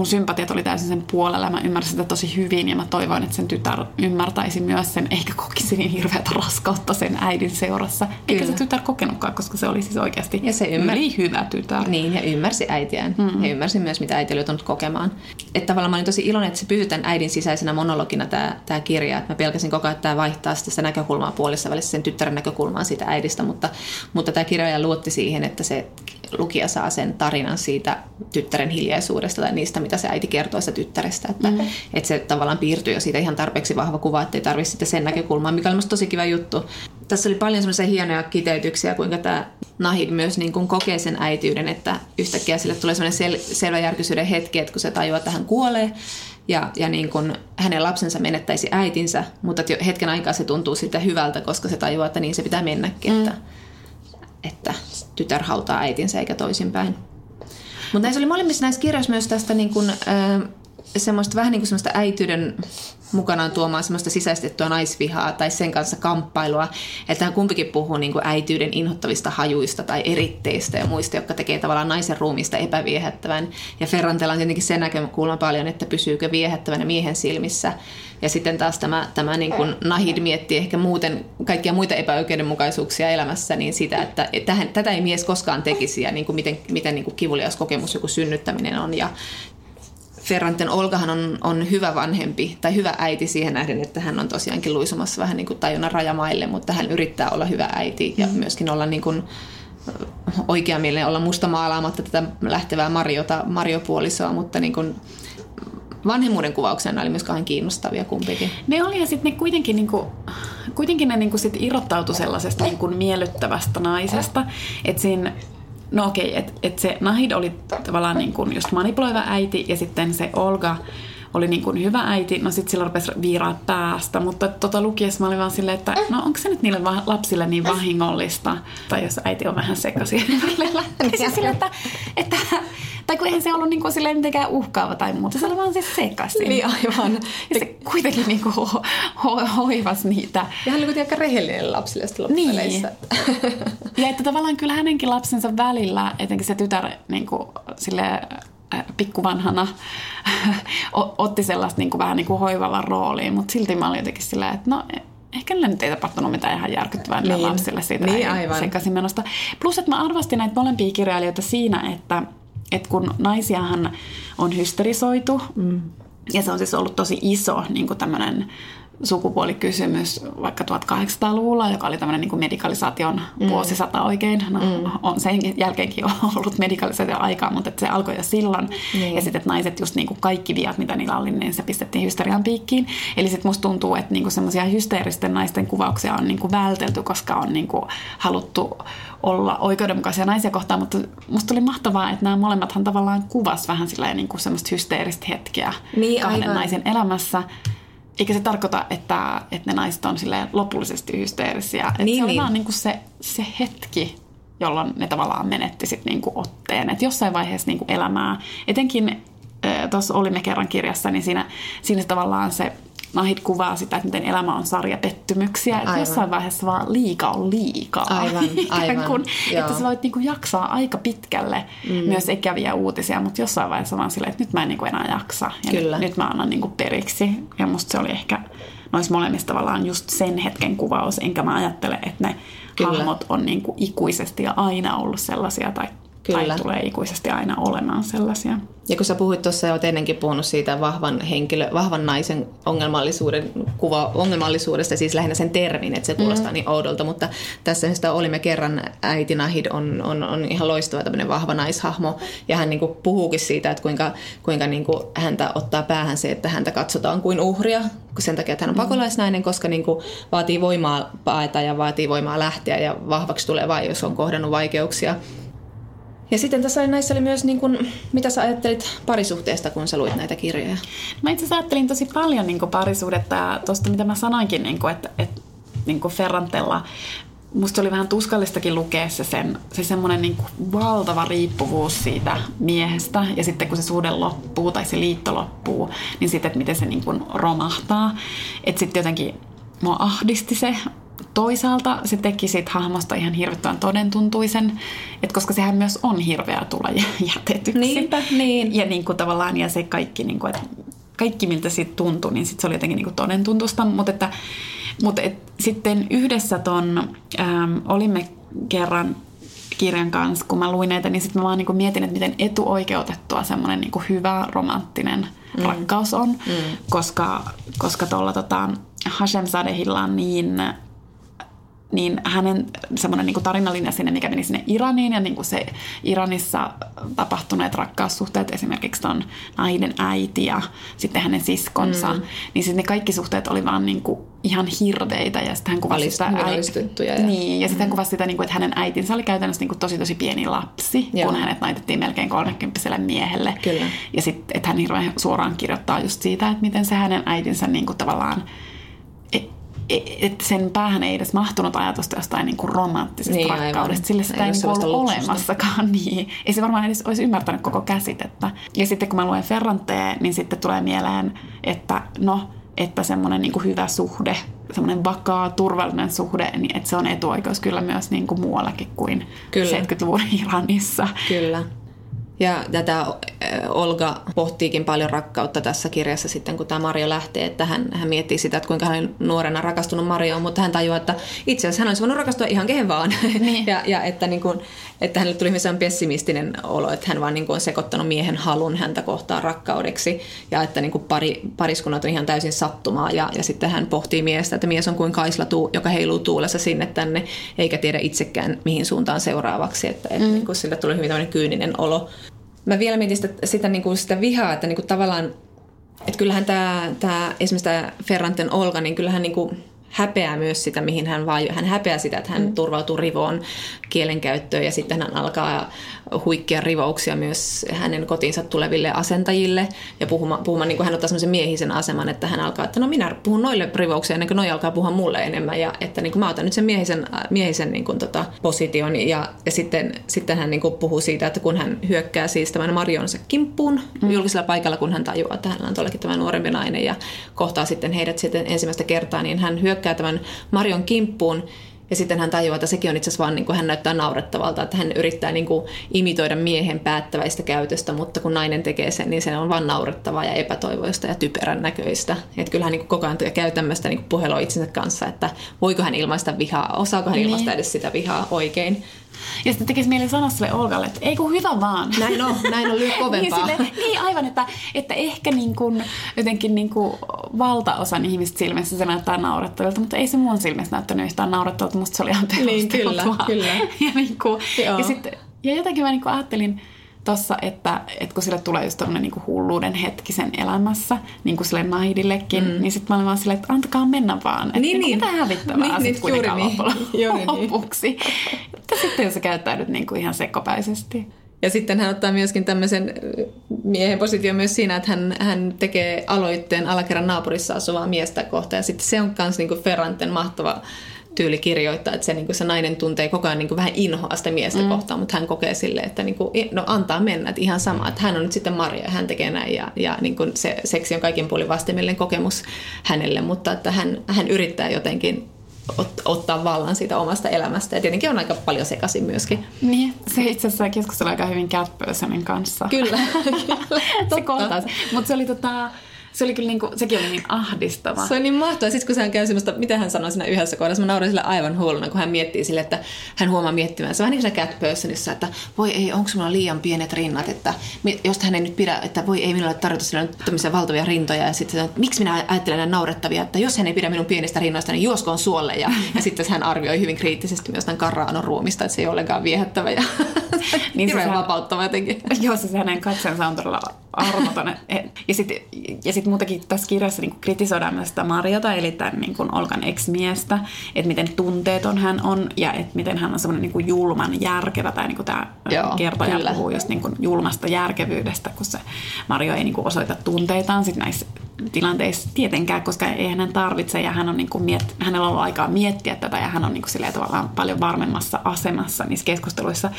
mun sympatiat oli täysin sen puolella. Mä ymmärsin sitä tosi hyvin ja mä toivoin, että sen tytär ymmärtäisi myös sen, eikä kokisi niin hirveätä raskautta sen äidin seurassa. Eikä se tytär kokenutkaan, koska se oli siis oikeasti ja se ymmär... yli hyvä tytär. Niin, ja ymmärsi äitiään. Mm. Ja ymmärsi myös, mitä äiti oli joutunut kokemaan. Että tavallaan mä olin tosi iloinen, että se pysyy tämän äidin sisäisenä monologina tämä, tämä kirja. Että mä pelkäsin koko ajan, että tämä vaihtaa sitten sitä näkökulmaa puolessa välissä sen tyttären näkökulmaan siitä äidistä. Mutta, mutta tämä kirja luotti siihen, että se lukija saa sen tarinan siitä tyttären hiljaisuudesta tai niistä, mitä se äiti kertoo sitä tyttärestä. Että, mm. että se tavallaan piirtyy jo siitä ihan tarpeeksi vahva kuva, että ei tarvitse sitten sen näkökulmaa, mikä oli musta tosi kiva juttu. Tässä oli paljon semmoisia hienoja kiteytyksiä, kuinka tämä Nahid myös niin kuin kokee sen äityyden, että yhtäkkiä sille tulee semmoinen sel- selväjärkisyyden hetki, että kun se tajuaa, että hän kuolee, ja, ja niin kuin hänen lapsensa menettäisi äitinsä, mutta hetken aikaa se tuntuu sitten hyvältä, koska se tajuaa, että niin se pitää mennäkin, mm. että, että tytär hautaa äitinsä eikä toisinpäin. Mutta näissä oli molemmissa näissä kirjoissa myös tästä niin kuin, äh, semmoista vähän niin kuin semmoista äityyden mukanaan tuomaan semmoista sisäistettyä naisvihaa tai sen kanssa kamppailua. Että hän kumpikin puhuu niin kuin äityyden inhottavista hajuista tai eritteistä ja muista, jotka tekee tavallaan naisen ruumista epäviehättävän. Ja Ferrantella on tietenkin se näkökulma paljon, että pysyykö viehättävänä miehen silmissä. Ja sitten taas tämä, tämä niin kuin Nahid miettii ehkä muuten kaikkia muita epäoikeudenmukaisuuksia elämässä, niin sitä, että tähän, tätä ei mies koskaan tekisi ja niin kuin miten, miten niin kuin kivulias kokemus joku synnyttäminen on. Ja, Ferranten Olgahan on, on hyvä vanhempi tai hyvä äiti siihen nähden, että hän on tosiaankin luisumassa vähän niin kuin tajunnan rajamaille, mutta hän yrittää olla hyvä äiti ja mm. myöskin olla niin kuin oikeamielinen, olla musta maalaamatta tätä lähtevää Mariota, Mariopuolisoa, mutta niin kuin vanhemmuuden kuvauksena oli myös kauhean kiinnostavia kumpikin. Ne oli ja sitten ne kuitenkin, niinku, kuitenkin ne niinku sit irrottautui sellaisesta niinku miellyttävästä naisesta, että siinä No okei, että et se Nahid oli tavallaan niin kuin just manipuloiva äiti ja sitten se Olga oli niin kuin hyvä äiti, no sitten sillä rupesi viiraa päästä, mutta tota lukiessa mä olin vaan silleen, että no onko se nyt niille lapsille niin vahingollista, tai jos äiti on vähän sekaisin välillä, <laughs> niin sille, että, että tai kun eihän se ollut niin kuin silleen mitenkään uhkaava tai muuta, se oli vaan siis sekaisin. Niin aivan. Ja se kuitenkin niin kuin ho- ho- hoivasi niitä. Ja hän oli aika rehellinen lapsille niin. ja että tavallaan kyllä hänenkin lapsensa välillä, etenkin se tytär niin kuin, sille pikkuvanhana <laughs> otti sellaista niin kuin, vähän niin kuin hoivalla rooliin, mutta silti mä olin jotenkin silleen, että no ehkä niille nyt ei tapahtunut mitään ihan järkyttävää niin. lapsille siitä niin, aivan. sekaisin menosta. Plus, että mä arvostin näitä molempia kirjailijoita siinä, että, että kun naisiahan on hysterisoitu, mm. ja se on siis ollut tosi iso niin kuin tämmöinen sukupuolikysymys vaikka 1800-luvulla, joka oli tämmöinen niin medikalisaation mm. vuosisata oikein. No, mm. on sen jälkeenkin <laughs> ollut medikalisaation aikaa, mutta se alkoi jo silloin. Mm. Ja sitten, että naiset just niin kuin kaikki viat, mitä niillä oli, niin se pistettiin hysterian piikkiin. Eli sitten musta tuntuu, että niin semmoisia hysteeristen naisten kuvauksia on niin kuin vältelty, koska on niin kuin haluttu olla oikeudenmukaisia naisia kohtaan, mutta musta tuli mahtavaa, että nämä molemmathan tavallaan kuvas vähän sillä niin kuin semmoista hysteeristä hetkeä niin, kahden aivan. naisen elämässä. Eikä se tarkoita, että, että ne naiset on lopullisesti hysteerisiä. Että niin, se on niin. vaan niin kuin se, se hetki, jolloin ne tavallaan menetti sit niin kuin otteen. Että jossain vaiheessa niin kuin elämää, etenkin tuossa olimme kerran kirjassa, niin siinä, siinä tavallaan se Nahid kuvaa sitä, että miten elämä on sarja pettymyksiä. Että jossain vaiheessa vaan liika on liikaa. Aivan, <laughs> aivan. kun, että sä voit niinku jaksaa aika pitkälle mm. myös ikäviä uutisia, mutta jossain vaiheessa vaan silleen, että nyt mä en niinku enää jaksa. Ja Kyllä. Nyt, nyt mä annan niinku periksi. Ja musta se oli ehkä noissa molemmissa tavallaan just sen hetken kuvaus. Enkä mä ajattele, että ne Kyllä. hahmot on niinku ikuisesti ja aina ollut sellaisia tai Kyllä. tai tulee ikuisesti aina olemaan sellaisia. Ja kun sä puhuit tuossa ja olet ennenkin puhunut siitä vahvan, henkilö, vahvan naisen ongelmallisuuden, kuva ongelmallisuudesta, siis lähinnä sen termin, että se kuulostaa mm. niin oudolta, mutta tässä sitä olimme kerran, äiti Nahid on, on, on ihan loistava tämmöinen vahva naishahmo, ja hän niin kuin puhuukin siitä, että kuinka, kuinka niin kuin häntä ottaa päähän se, että häntä katsotaan kuin uhria, sen takia, että hän on mm. pakolaisnainen, koska niin kuin vaatii voimaa paeta ja vaatii voimaa lähteä, ja vahvaksi tulee vain, jos on kohdannut vaikeuksia. Ja sitten tässä oli, näissä oli myös, niin kuin, mitä sä ajattelit parisuhteesta, kun sä luit näitä kirjoja? Mä itse ajattelin tosi paljon niin kuin parisuudetta ja tuosta, mitä mä sanoinkin, niin kuin, että, että niin kuin Ferrantella musta oli vähän tuskallistakin lukea se, sen, se semmoinen niin valtava riippuvuus siitä miehestä ja sitten kun se suhde loppuu tai se liitto loppuu, niin sitten, että miten se niin kuin romahtaa. Että sitten jotenkin mua ahdisti se toisaalta se teki siitä hahmosta ihan hirvittävän todentuntuisen, että koska sehän myös on hirveä tulla jätetyksi. Niinpä, niin. Ja niin kuin tavallaan, ja se kaikki, niin kuin, että kaikki miltä siitä tuntui, niin sit se oli jotenkin niin kuin todentuntusta, mutta että mutta et, sitten yhdessä ton, ähm, olimme kerran kirjan kanssa, kun mä luin näitä, niin sitten mä vaan niin mietin, että miten etuoikeutettua semmoinen niin hyvä romanttinen mm. rakkaus on, mm. koska, koska tuolla tota, Hashem Sadehilla on niin niin hänen semmoinen niin tarinallinen sinne, mikä meni sinne Iraniin ja niin kuin se Iranissa tapahtuneet rakkaussuhteet, esimerkiksi ton nainen äiti ja sitten hänen siskonsa, mm. niin sitten ne kaikki suhteet oli vaan niin kuin ihan hirveitä ja sitten hän kuvasi sitä äiti, ja... Niin, ja sitten mm. hän kuvasi sitä, niin kuin, että hänen äitinsä oli käytännössä niin kuin tosi tosi pieni lapsi, Joo. kun hänet naitettiin melkein 30 miehelle. Kyllä. Ja sitten, että hän hirveän suoraan kirjoittaa just siitä, että miten se hänen äitinsä niin kuin tavallaan että sen päähän ei edes mahtunut ajatusta jostain niin kuin romanttisesta niin, rakkaudesta. Sille sitä ei, ei ollut olemassakaan. <laughs> Niin. Ei se varmaan edes olisi ymmärtänyt koko käsitettä. Ja sitten kun mä luen Ferranteen, niin sitten tulee mieleen, että no, että semmoinen niin hyvä suhde, semmoinen vakaa, turvallinen suhde, niin että se on etuoikeus kyllä myös niin kuin muuallakin kuin kyllä. 70-luvun Iranissa. Kyllä. Ja tätä Olga pohtiikin paljon rakkautta tässä kirjassa sitten, kun tämä Mario lähtee, että hän, hän miettii sitä, että kuinka hän on nuorena rakastunut Marioon, mutta hän tajuaa, että itse asiassa hän olisi voinut rakastua ihan kehen vaan. <laughs> Niin. ja, ja että, niin kuin, että hänelle tuli hyvin pessimistinen olo, että hän vaan niin kuin on sekoittanut miehen halun häntä kohtaan rakkaudeksi ja että niin kuin pari, pariskunnat on ihan täysin sattumaa ja, ja sitten hän pohtii miestä, että mies on kuin kaisla, tuu, joka heiluu tuulessa sinne tänne eikä tiedä itsekään mihin suuntaan seuraavaksi, että, että mm. niin kuin sille tuli hyvin kyyninen olo mä vielä mietin sitä, sitä, niin kuin sitä vihaa, että niin kuin tavallaan, että kyllähän tämä, tämä esimerkiksi tämä Ferranten Olga, niin kyllähän niin kuin häpeää myös sitä, mihin hän vaan, hän häpeää sitä, että hän mm. turvautuu rivoon kielenkäyttöön ja sitten hän alkaa huikkia rivouksia myös hänen kotiinsa tuleville asentajille ja puhumaan, puhumaan niin kuin hän ottaa semmoisen miehisen aseman, että hän alkaa, että no minä puhun noille rivouksia ennen kuin noi alkaa puhua mulle enemmän ja että niin kuin mä otan nyt sen miehisen, miehisen niin kuin tota, position ja, ja sitten, sitten hän niin kuin puhuu siitä, että kun hän hyökkää siis tämän Marionsa kimppuun mm. julkisella paikalla, kun hän tajuaa, että hän on todellakin tämä nuorempi nainen ja kohtaa sitten heidät sitten ensimmäistä kertaa, niin hän hyökkää tämän Marion kimppuun ja sitten hän tajuaa, että sekin on itse asiassa vaan, niin kuin hän näyttää naurettavalta, että hän yrittää niin kuin imitoida miehen päättäväistä käytöstä, mutta kun nainen tekee sen, niin se on vaan naurettavaa ja epätoivoista ja typerän näköistä. Että kyllähän niin kuin koko ajan käy tämmöistä niin puhelua itsensä kanssa, että voiko hän ilmaista vihaa, osaako hän niin. ilmaista edes sitä vihaa oikein. Ja sitten tekisi mieli sanoa sille Olgalle, että ei kun hyvä vaan. Näin on, näin on lyö <laughs> kovempaa. niin, sille, niin aivan, että, että ehkä niin kuin, jotenkin niin kuin valtaosan ihmistä silmissä se näyttää naurettavilta, mutta ei se mun silmissä näyttänyt yhtään naurettavilta, musta se oli ihan Niin, kyllä, kyllä. <laughs> ja, niin kuin, ja, sitten, ja jotenkin mä niin kuin ajattelin, tossa, että, että kun sille tulee just tämmöinen niin hulluuden hetki sen elämässä, niin kuin sille naidillekin, mm. niin sitten mä olen vaan silleen, että antakaa mennä vaan. Että niin, niin. mitä hävittävää niin, sitten niin, kuitenkaan niin. loppujen <laughs> lopuksi. Mutta sitten jos sä käyttäydyt niin kuin ihan sekopäisesti. Ja sitten hän ottaa myöskin tämmöisen miehen position myös siinä, että hän, hän tekee aloitteen alakerran naapurissa asuvaa miestä kohtaan. Ja sitten se on myös niin Ferranten mahtava tyyli kirjoittaa, että se, niin kuin se nainen tuntee koko ajan niin kuin vähän inhoa sitä miestä mm. kohtaan, mutta hän kokee sille, että niin kuin, no antaa mennä, että ihan sama, että hän on nyt sitten Maria ja hän tekee näin ja, ja niin kuin se seksi on kaikin puolin vastenmielinen kokemus hänelle, mutta että hän, hän yrittää jotenkin ot, ottaa vallan siitä omasta elämästä. Ja tietenkin on aika paljon sekaisin myöskin. Niin, se itse asiassa keskustelua aika hyvin Cat kanssa. Kyllä, <laughs> kyllä. se Mutta se oli tota, se oli kyllä niin kuin, sekin oli niin ahdistava. Se on niin mahtavaa. Sitten kun hän käy semmoista, mitä hän sanoi siinä yhdessä kohdassa, mä naurin sille aivan huoluna, kun hän miettii sille, että hän huomaa miettimään. Se on vähän niin kuin cat personissa, että voi ei, onko mulla liian pienet rinnat, että jos hän ei nyt pidä, että voi ei minulle tarjota sille tämmöisiä valtavia rintoja. Ja sitten että miksi minä ajattelen näin naurettavia, että jos hän ei pidä minun pienistä rinnoista, niin juoskoon suolle. Ja, <laughs> ja sitten hän arvioi hyvin kriittisesti myös tämän Carraanon ruumista, että se ei ole ollenkaan viehättävä ja <laughs> niin hirveän vapauttava jotenkin. Joo, se hänen katseensa on todella armoton. Ja <laughs> sitten ja sit muutenkin tässä kirjassa niin kritisoidaan myös sitä Marjota, eli tämän niin kuin Olkan ex-miestä, että miten tunteeton hän on ja että miten hän on semmoinen niin julman järkevä, tai niin kuin tämä Joo, kertoja kyllä. puhuu just niin kuin julmasta järkevyydestä, kun se Marjo ei niin kuin osoita tunteitaan sit näissä tilanteissa tietenkään, koska ei hän tarvitse ja hän on niin kuin miet, hänellä on ollut aikaa miettiä tätä ja hän on niin kuin tavallaan paljon varmemmassa asemassa niissä keskusteluissa.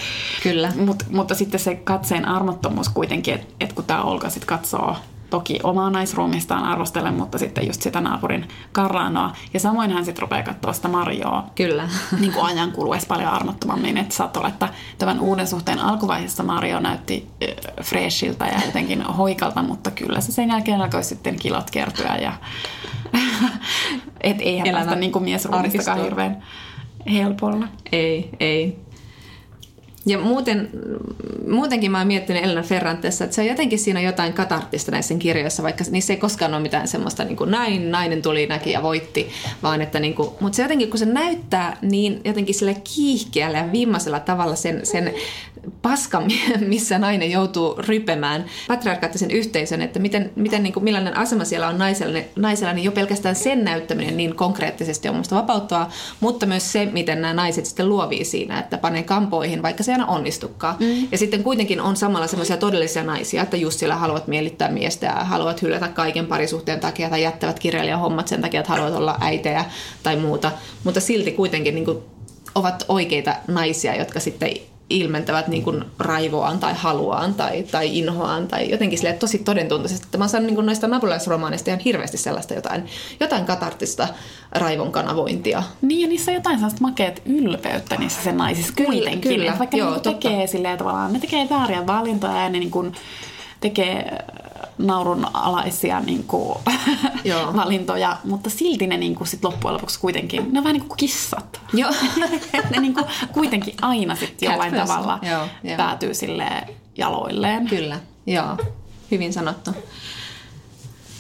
Kyllä. Mut, mutta sitten se katseen armottomuus kuitenkin, että et kun tämä Olka sitten katsoo toki omaa naisruumistaan arvostellen, mutta sitten just sitä naapurin karraanoa. Ja samoin hän sitten rupeaa katsoa sitä Marjoa. Kyllä. <laughs> Niin kuin ajan kuluessa paljon armottomammin. Että saattoi olla, että tämän uuden suhteen alkuvaiheessa Mario näytti äh, freshiltä ja jotenkin hoikalta, mutta kyllä se sen jälkeen alkoi sitten kilot kertyä. Ja <laughs> et eihän Elämä tästä niin kuin miesruumistakaan hirveän helpolla. Ei, ei. Ja muuten, muutenkin mä oon miettinyt Elena Ferrantessa, että se on jotenkin siinä jotain katarttista näissä kirjoissa, vaikka niissä ei koskaan ole mitään semmoista niin kuin näin, nainen tuli, näki ja voitti, vaan että niin kuin, mutta se jotenkin, kun se näyttää niin jotenkin sille kiihkeällä ja viimeisellä tavalla sen, sen paska, <laughs> missä nainen joutuu rypemään patriarkaattisen yhteisön, että miten, miten niin kuin, millainen asema siellä on naisella, naisella, niin jo pelkästään sen näyttäminen niin konkreettisesti on musta vapauttavaa, mutta myös se, miten nämä naiset sitten luovii siinä, että panee kampoihin, vaikka se aina onnistukaan. Mm. Ja sitten kuitenkin on samalla semmoisia todellisia naisia, että just siellä haluat miellyttää miestä ja haluat hylätä kaiken parisuhteen takia tai jättävät kirjailijan hommat sen takia, että haluat olla äitejä tai muuta, mutta silti kuitenkin niin kuin ovat oikeita naisia, jotka sitten ilmentävät niin kuin raivoaan tai haluaan tai, tai inhoaan tai jotenkin sille tosi todentuntaisesti. Että mä saan niin noista nabulaisromaaneista ihan hirveästi sellaista jotain, jotain katartista raivon kanavointia. Niin ja niissä on jotain sellaista makeat ylpeyttä niissä sen naisissa kuitenkin. Kyllä, kyllä. Vaikka Joo, ne tekee silleen tavallaan, ne tekee vääriä valintoja ja ne niin kuin tekee naurun alaisia niin kuin, <laughs> valintoja, mutta silti ne niin kuin, sit loppujen lopuksi kuitenkin, ne on vähän niin kuin kissat. Joo. <laughs> ne niin kuin, kuitenkin aina sit jollain person. tavalla joo, joo. päätyy sille jaloilleen. Kyllä, joo. Hyvin sanottu.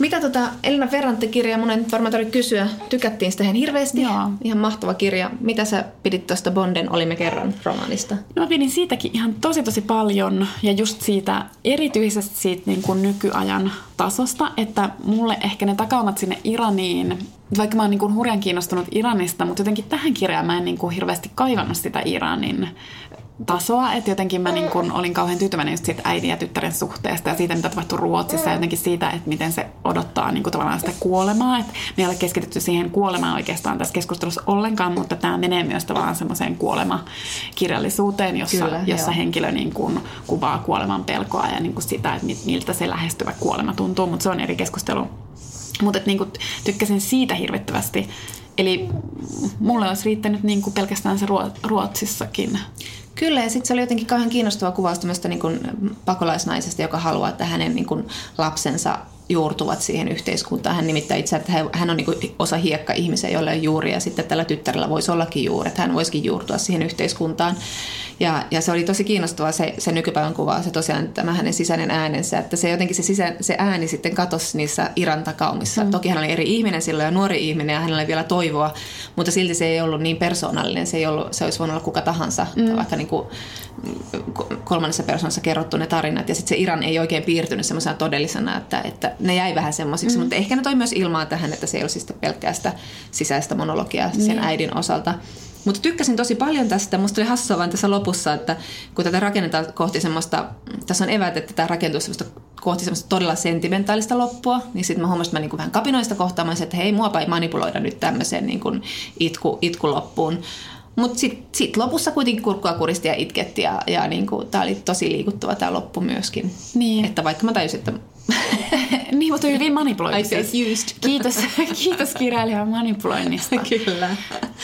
Mitä tota Elina Ferrante-kirjaa, mun ei nyt varmaan tarvitse kysyä, tykättiin sitä ihan hirveästi. Joo. Ihan mahtava kirja. Mitä sä pidit tuosta Bonden Olimme kerran romaanista? No mä pidin siitäkin ihan tosi tosi paljon ja just siitä erityisesti siitä niin kuin nykyajan tasosta, että mulle ehkä ne takaumat sinne Iraniin, vaikka mä oon niin kuin hurjan kiinnostunut Iranista, mutta jotenkin tähän kirjaan mä en niin kuin hirveästi kaivannut sitä Iranin tasoa, että jotenkin mä niin kun olin kauhean tyytyväinen just siitä äidin ja tyttären suhteesta ja siitä, mitä tapahtui Ruotsissa ja jotenkin siitä, että miten se odottaa niin kuin tavallaan sitä kuolemaa. Että me ei ole keskitytty siihen kuolemaan oikeastaan tässä keskustelussa ollenkaan, mutta tämä menee myös tavallaan semmoiseen kuolemakirjallisuuteen, jossa, Kyllä, jossa henkilö niin kuin kuvaa kuoleman pelkoa ja niin sitä, että miltä se lähestyvä kuolema tuntuu, mutta se on eri keskustelu. Mutta niin tykkäsin siitä hirvittävästi. Eli mulle olisi riittänyt niin kuin pelkästään se Ruotsissakin Kyllä, ja sitten se oli jotenkin kauhean kiinnostava kuvaus tämmöistä niin pakolaisnaisesta, joka haluaa, että hänen niin kuin lapsensa juurtuvat siihen yhteiskuntaan. Hän nimittäin itse, että hän on niin osa hiekka-ihmisiä, joilla on juuri ja sitten tällä tyttärellä voisi ollakin juuri, että hän voisikin juurtua siihen yhteiskuntaan. Ja, ja se oli tosi kiinnostavaa se, se nykypäivän kuva, se tosiaan tämä hänen sisäinen äänensä, että se jotenkin se, sisä, se ääni sitten katosi niissä Iran takaumissa. Mm. Toki hän oli eri ihminen silloin ja nuori ihminen ja hänellä oli vielä toivoa, mutta silti se ei ollut niin persoonallinen, se, ei ollut, se olisi voinut olla kuka tahansa, mm. vaikka niin kuin kolmannessa persoonassa kerrottu ne tarinat ja sitten se Iran ei oikein piirtynyt semmoisena todellisena, että, että ne jäi vähän semmoisiksi, mm. mutta ehkä ne toi myös ilmaa tähän, että se ei olisi sitten pelkkää sitä sisäistä monologiaa sen niin. äidin osalta. Mutta tykkäsin tosi paljon tästä. Musta oli hassua vain tässä lopussa, että kun tätä rakennetaan kohti semmoista, tässä on evät, että tämä rakentuu semmoista kohti semmoista todella sentimentaalista loppua, niin sitten mä huomasin, että mä niin vähän kapinoista kohtaamaan, että hei, muapa ei manipuloida nyt tämmöiseen niin kuin itku, itku loppuun. Mutta sitten sit lopussa kuitenkin kurkkua kuristi ja itketti ja, ja niin tämä oli tosi liikuttava tämä loppu myöskin. Niin. Että vaikka mä tajusin, että <laughs> niin, mutta hyvin manipuloitu. Used. Kiitos, <laughs> kiitos kirjailijan manipuloinnista. <laughs> Kyllä.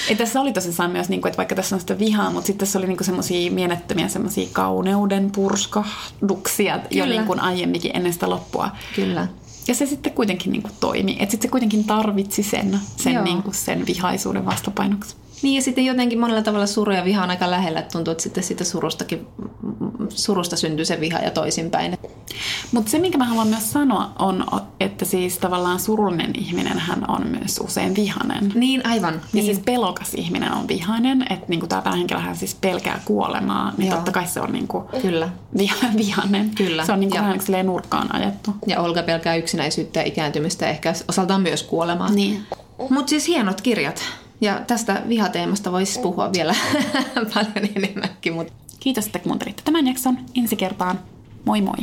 Ja tässä oli tosissaan myös, niin kuin, että vaikka tässä on sitä vihaa, mutta sitten tässä oli niin semmoisia mielettömiä semmoisia kauneuden purskahduksia jo niin kuin aiemminkin ennen sitä loppua. Kyllä. Ja se sitten kuitenkin niin kuin toimi. Että sitten se kuitenkin tarvitsi sen, sen, niin kuin sen vihaisuuden vastapainoksi. Niin ja sitten jotenkin monella tavalla suru ja viha on aika lähellä, että tuntuu, että sitten siitä surustakin, surusta syntyy se viha ja toisinpäin. Mutta se, minkä mä haluan myös sanoa, on, että siis tavallaan surullinen ihminen hän on myös usein vihanen. Niin, aivan. Ja niin. siis pelokas ihminen on vihainen, että niinku tämä päähenkilöhän siis pelkää kuolemaa, niin Joo. totta kai se on niinku Kyllä. Viha, vihanen. Kyllä. Se on niinku vähän nurkkaan ajettu. Ja Olga pelkää yksinäisyyttä ja ikääntymistä ehkä osaltaan myös kuolemaa. Niin. Mutta siis hienot kirjat. Ja tästä vihateemasta voisi puhua vielä <laughs> paljon enemmänkin. Mutta... Kiitos, että kuuntelitte tämän jakson. Ensi kertaan. Moi moi!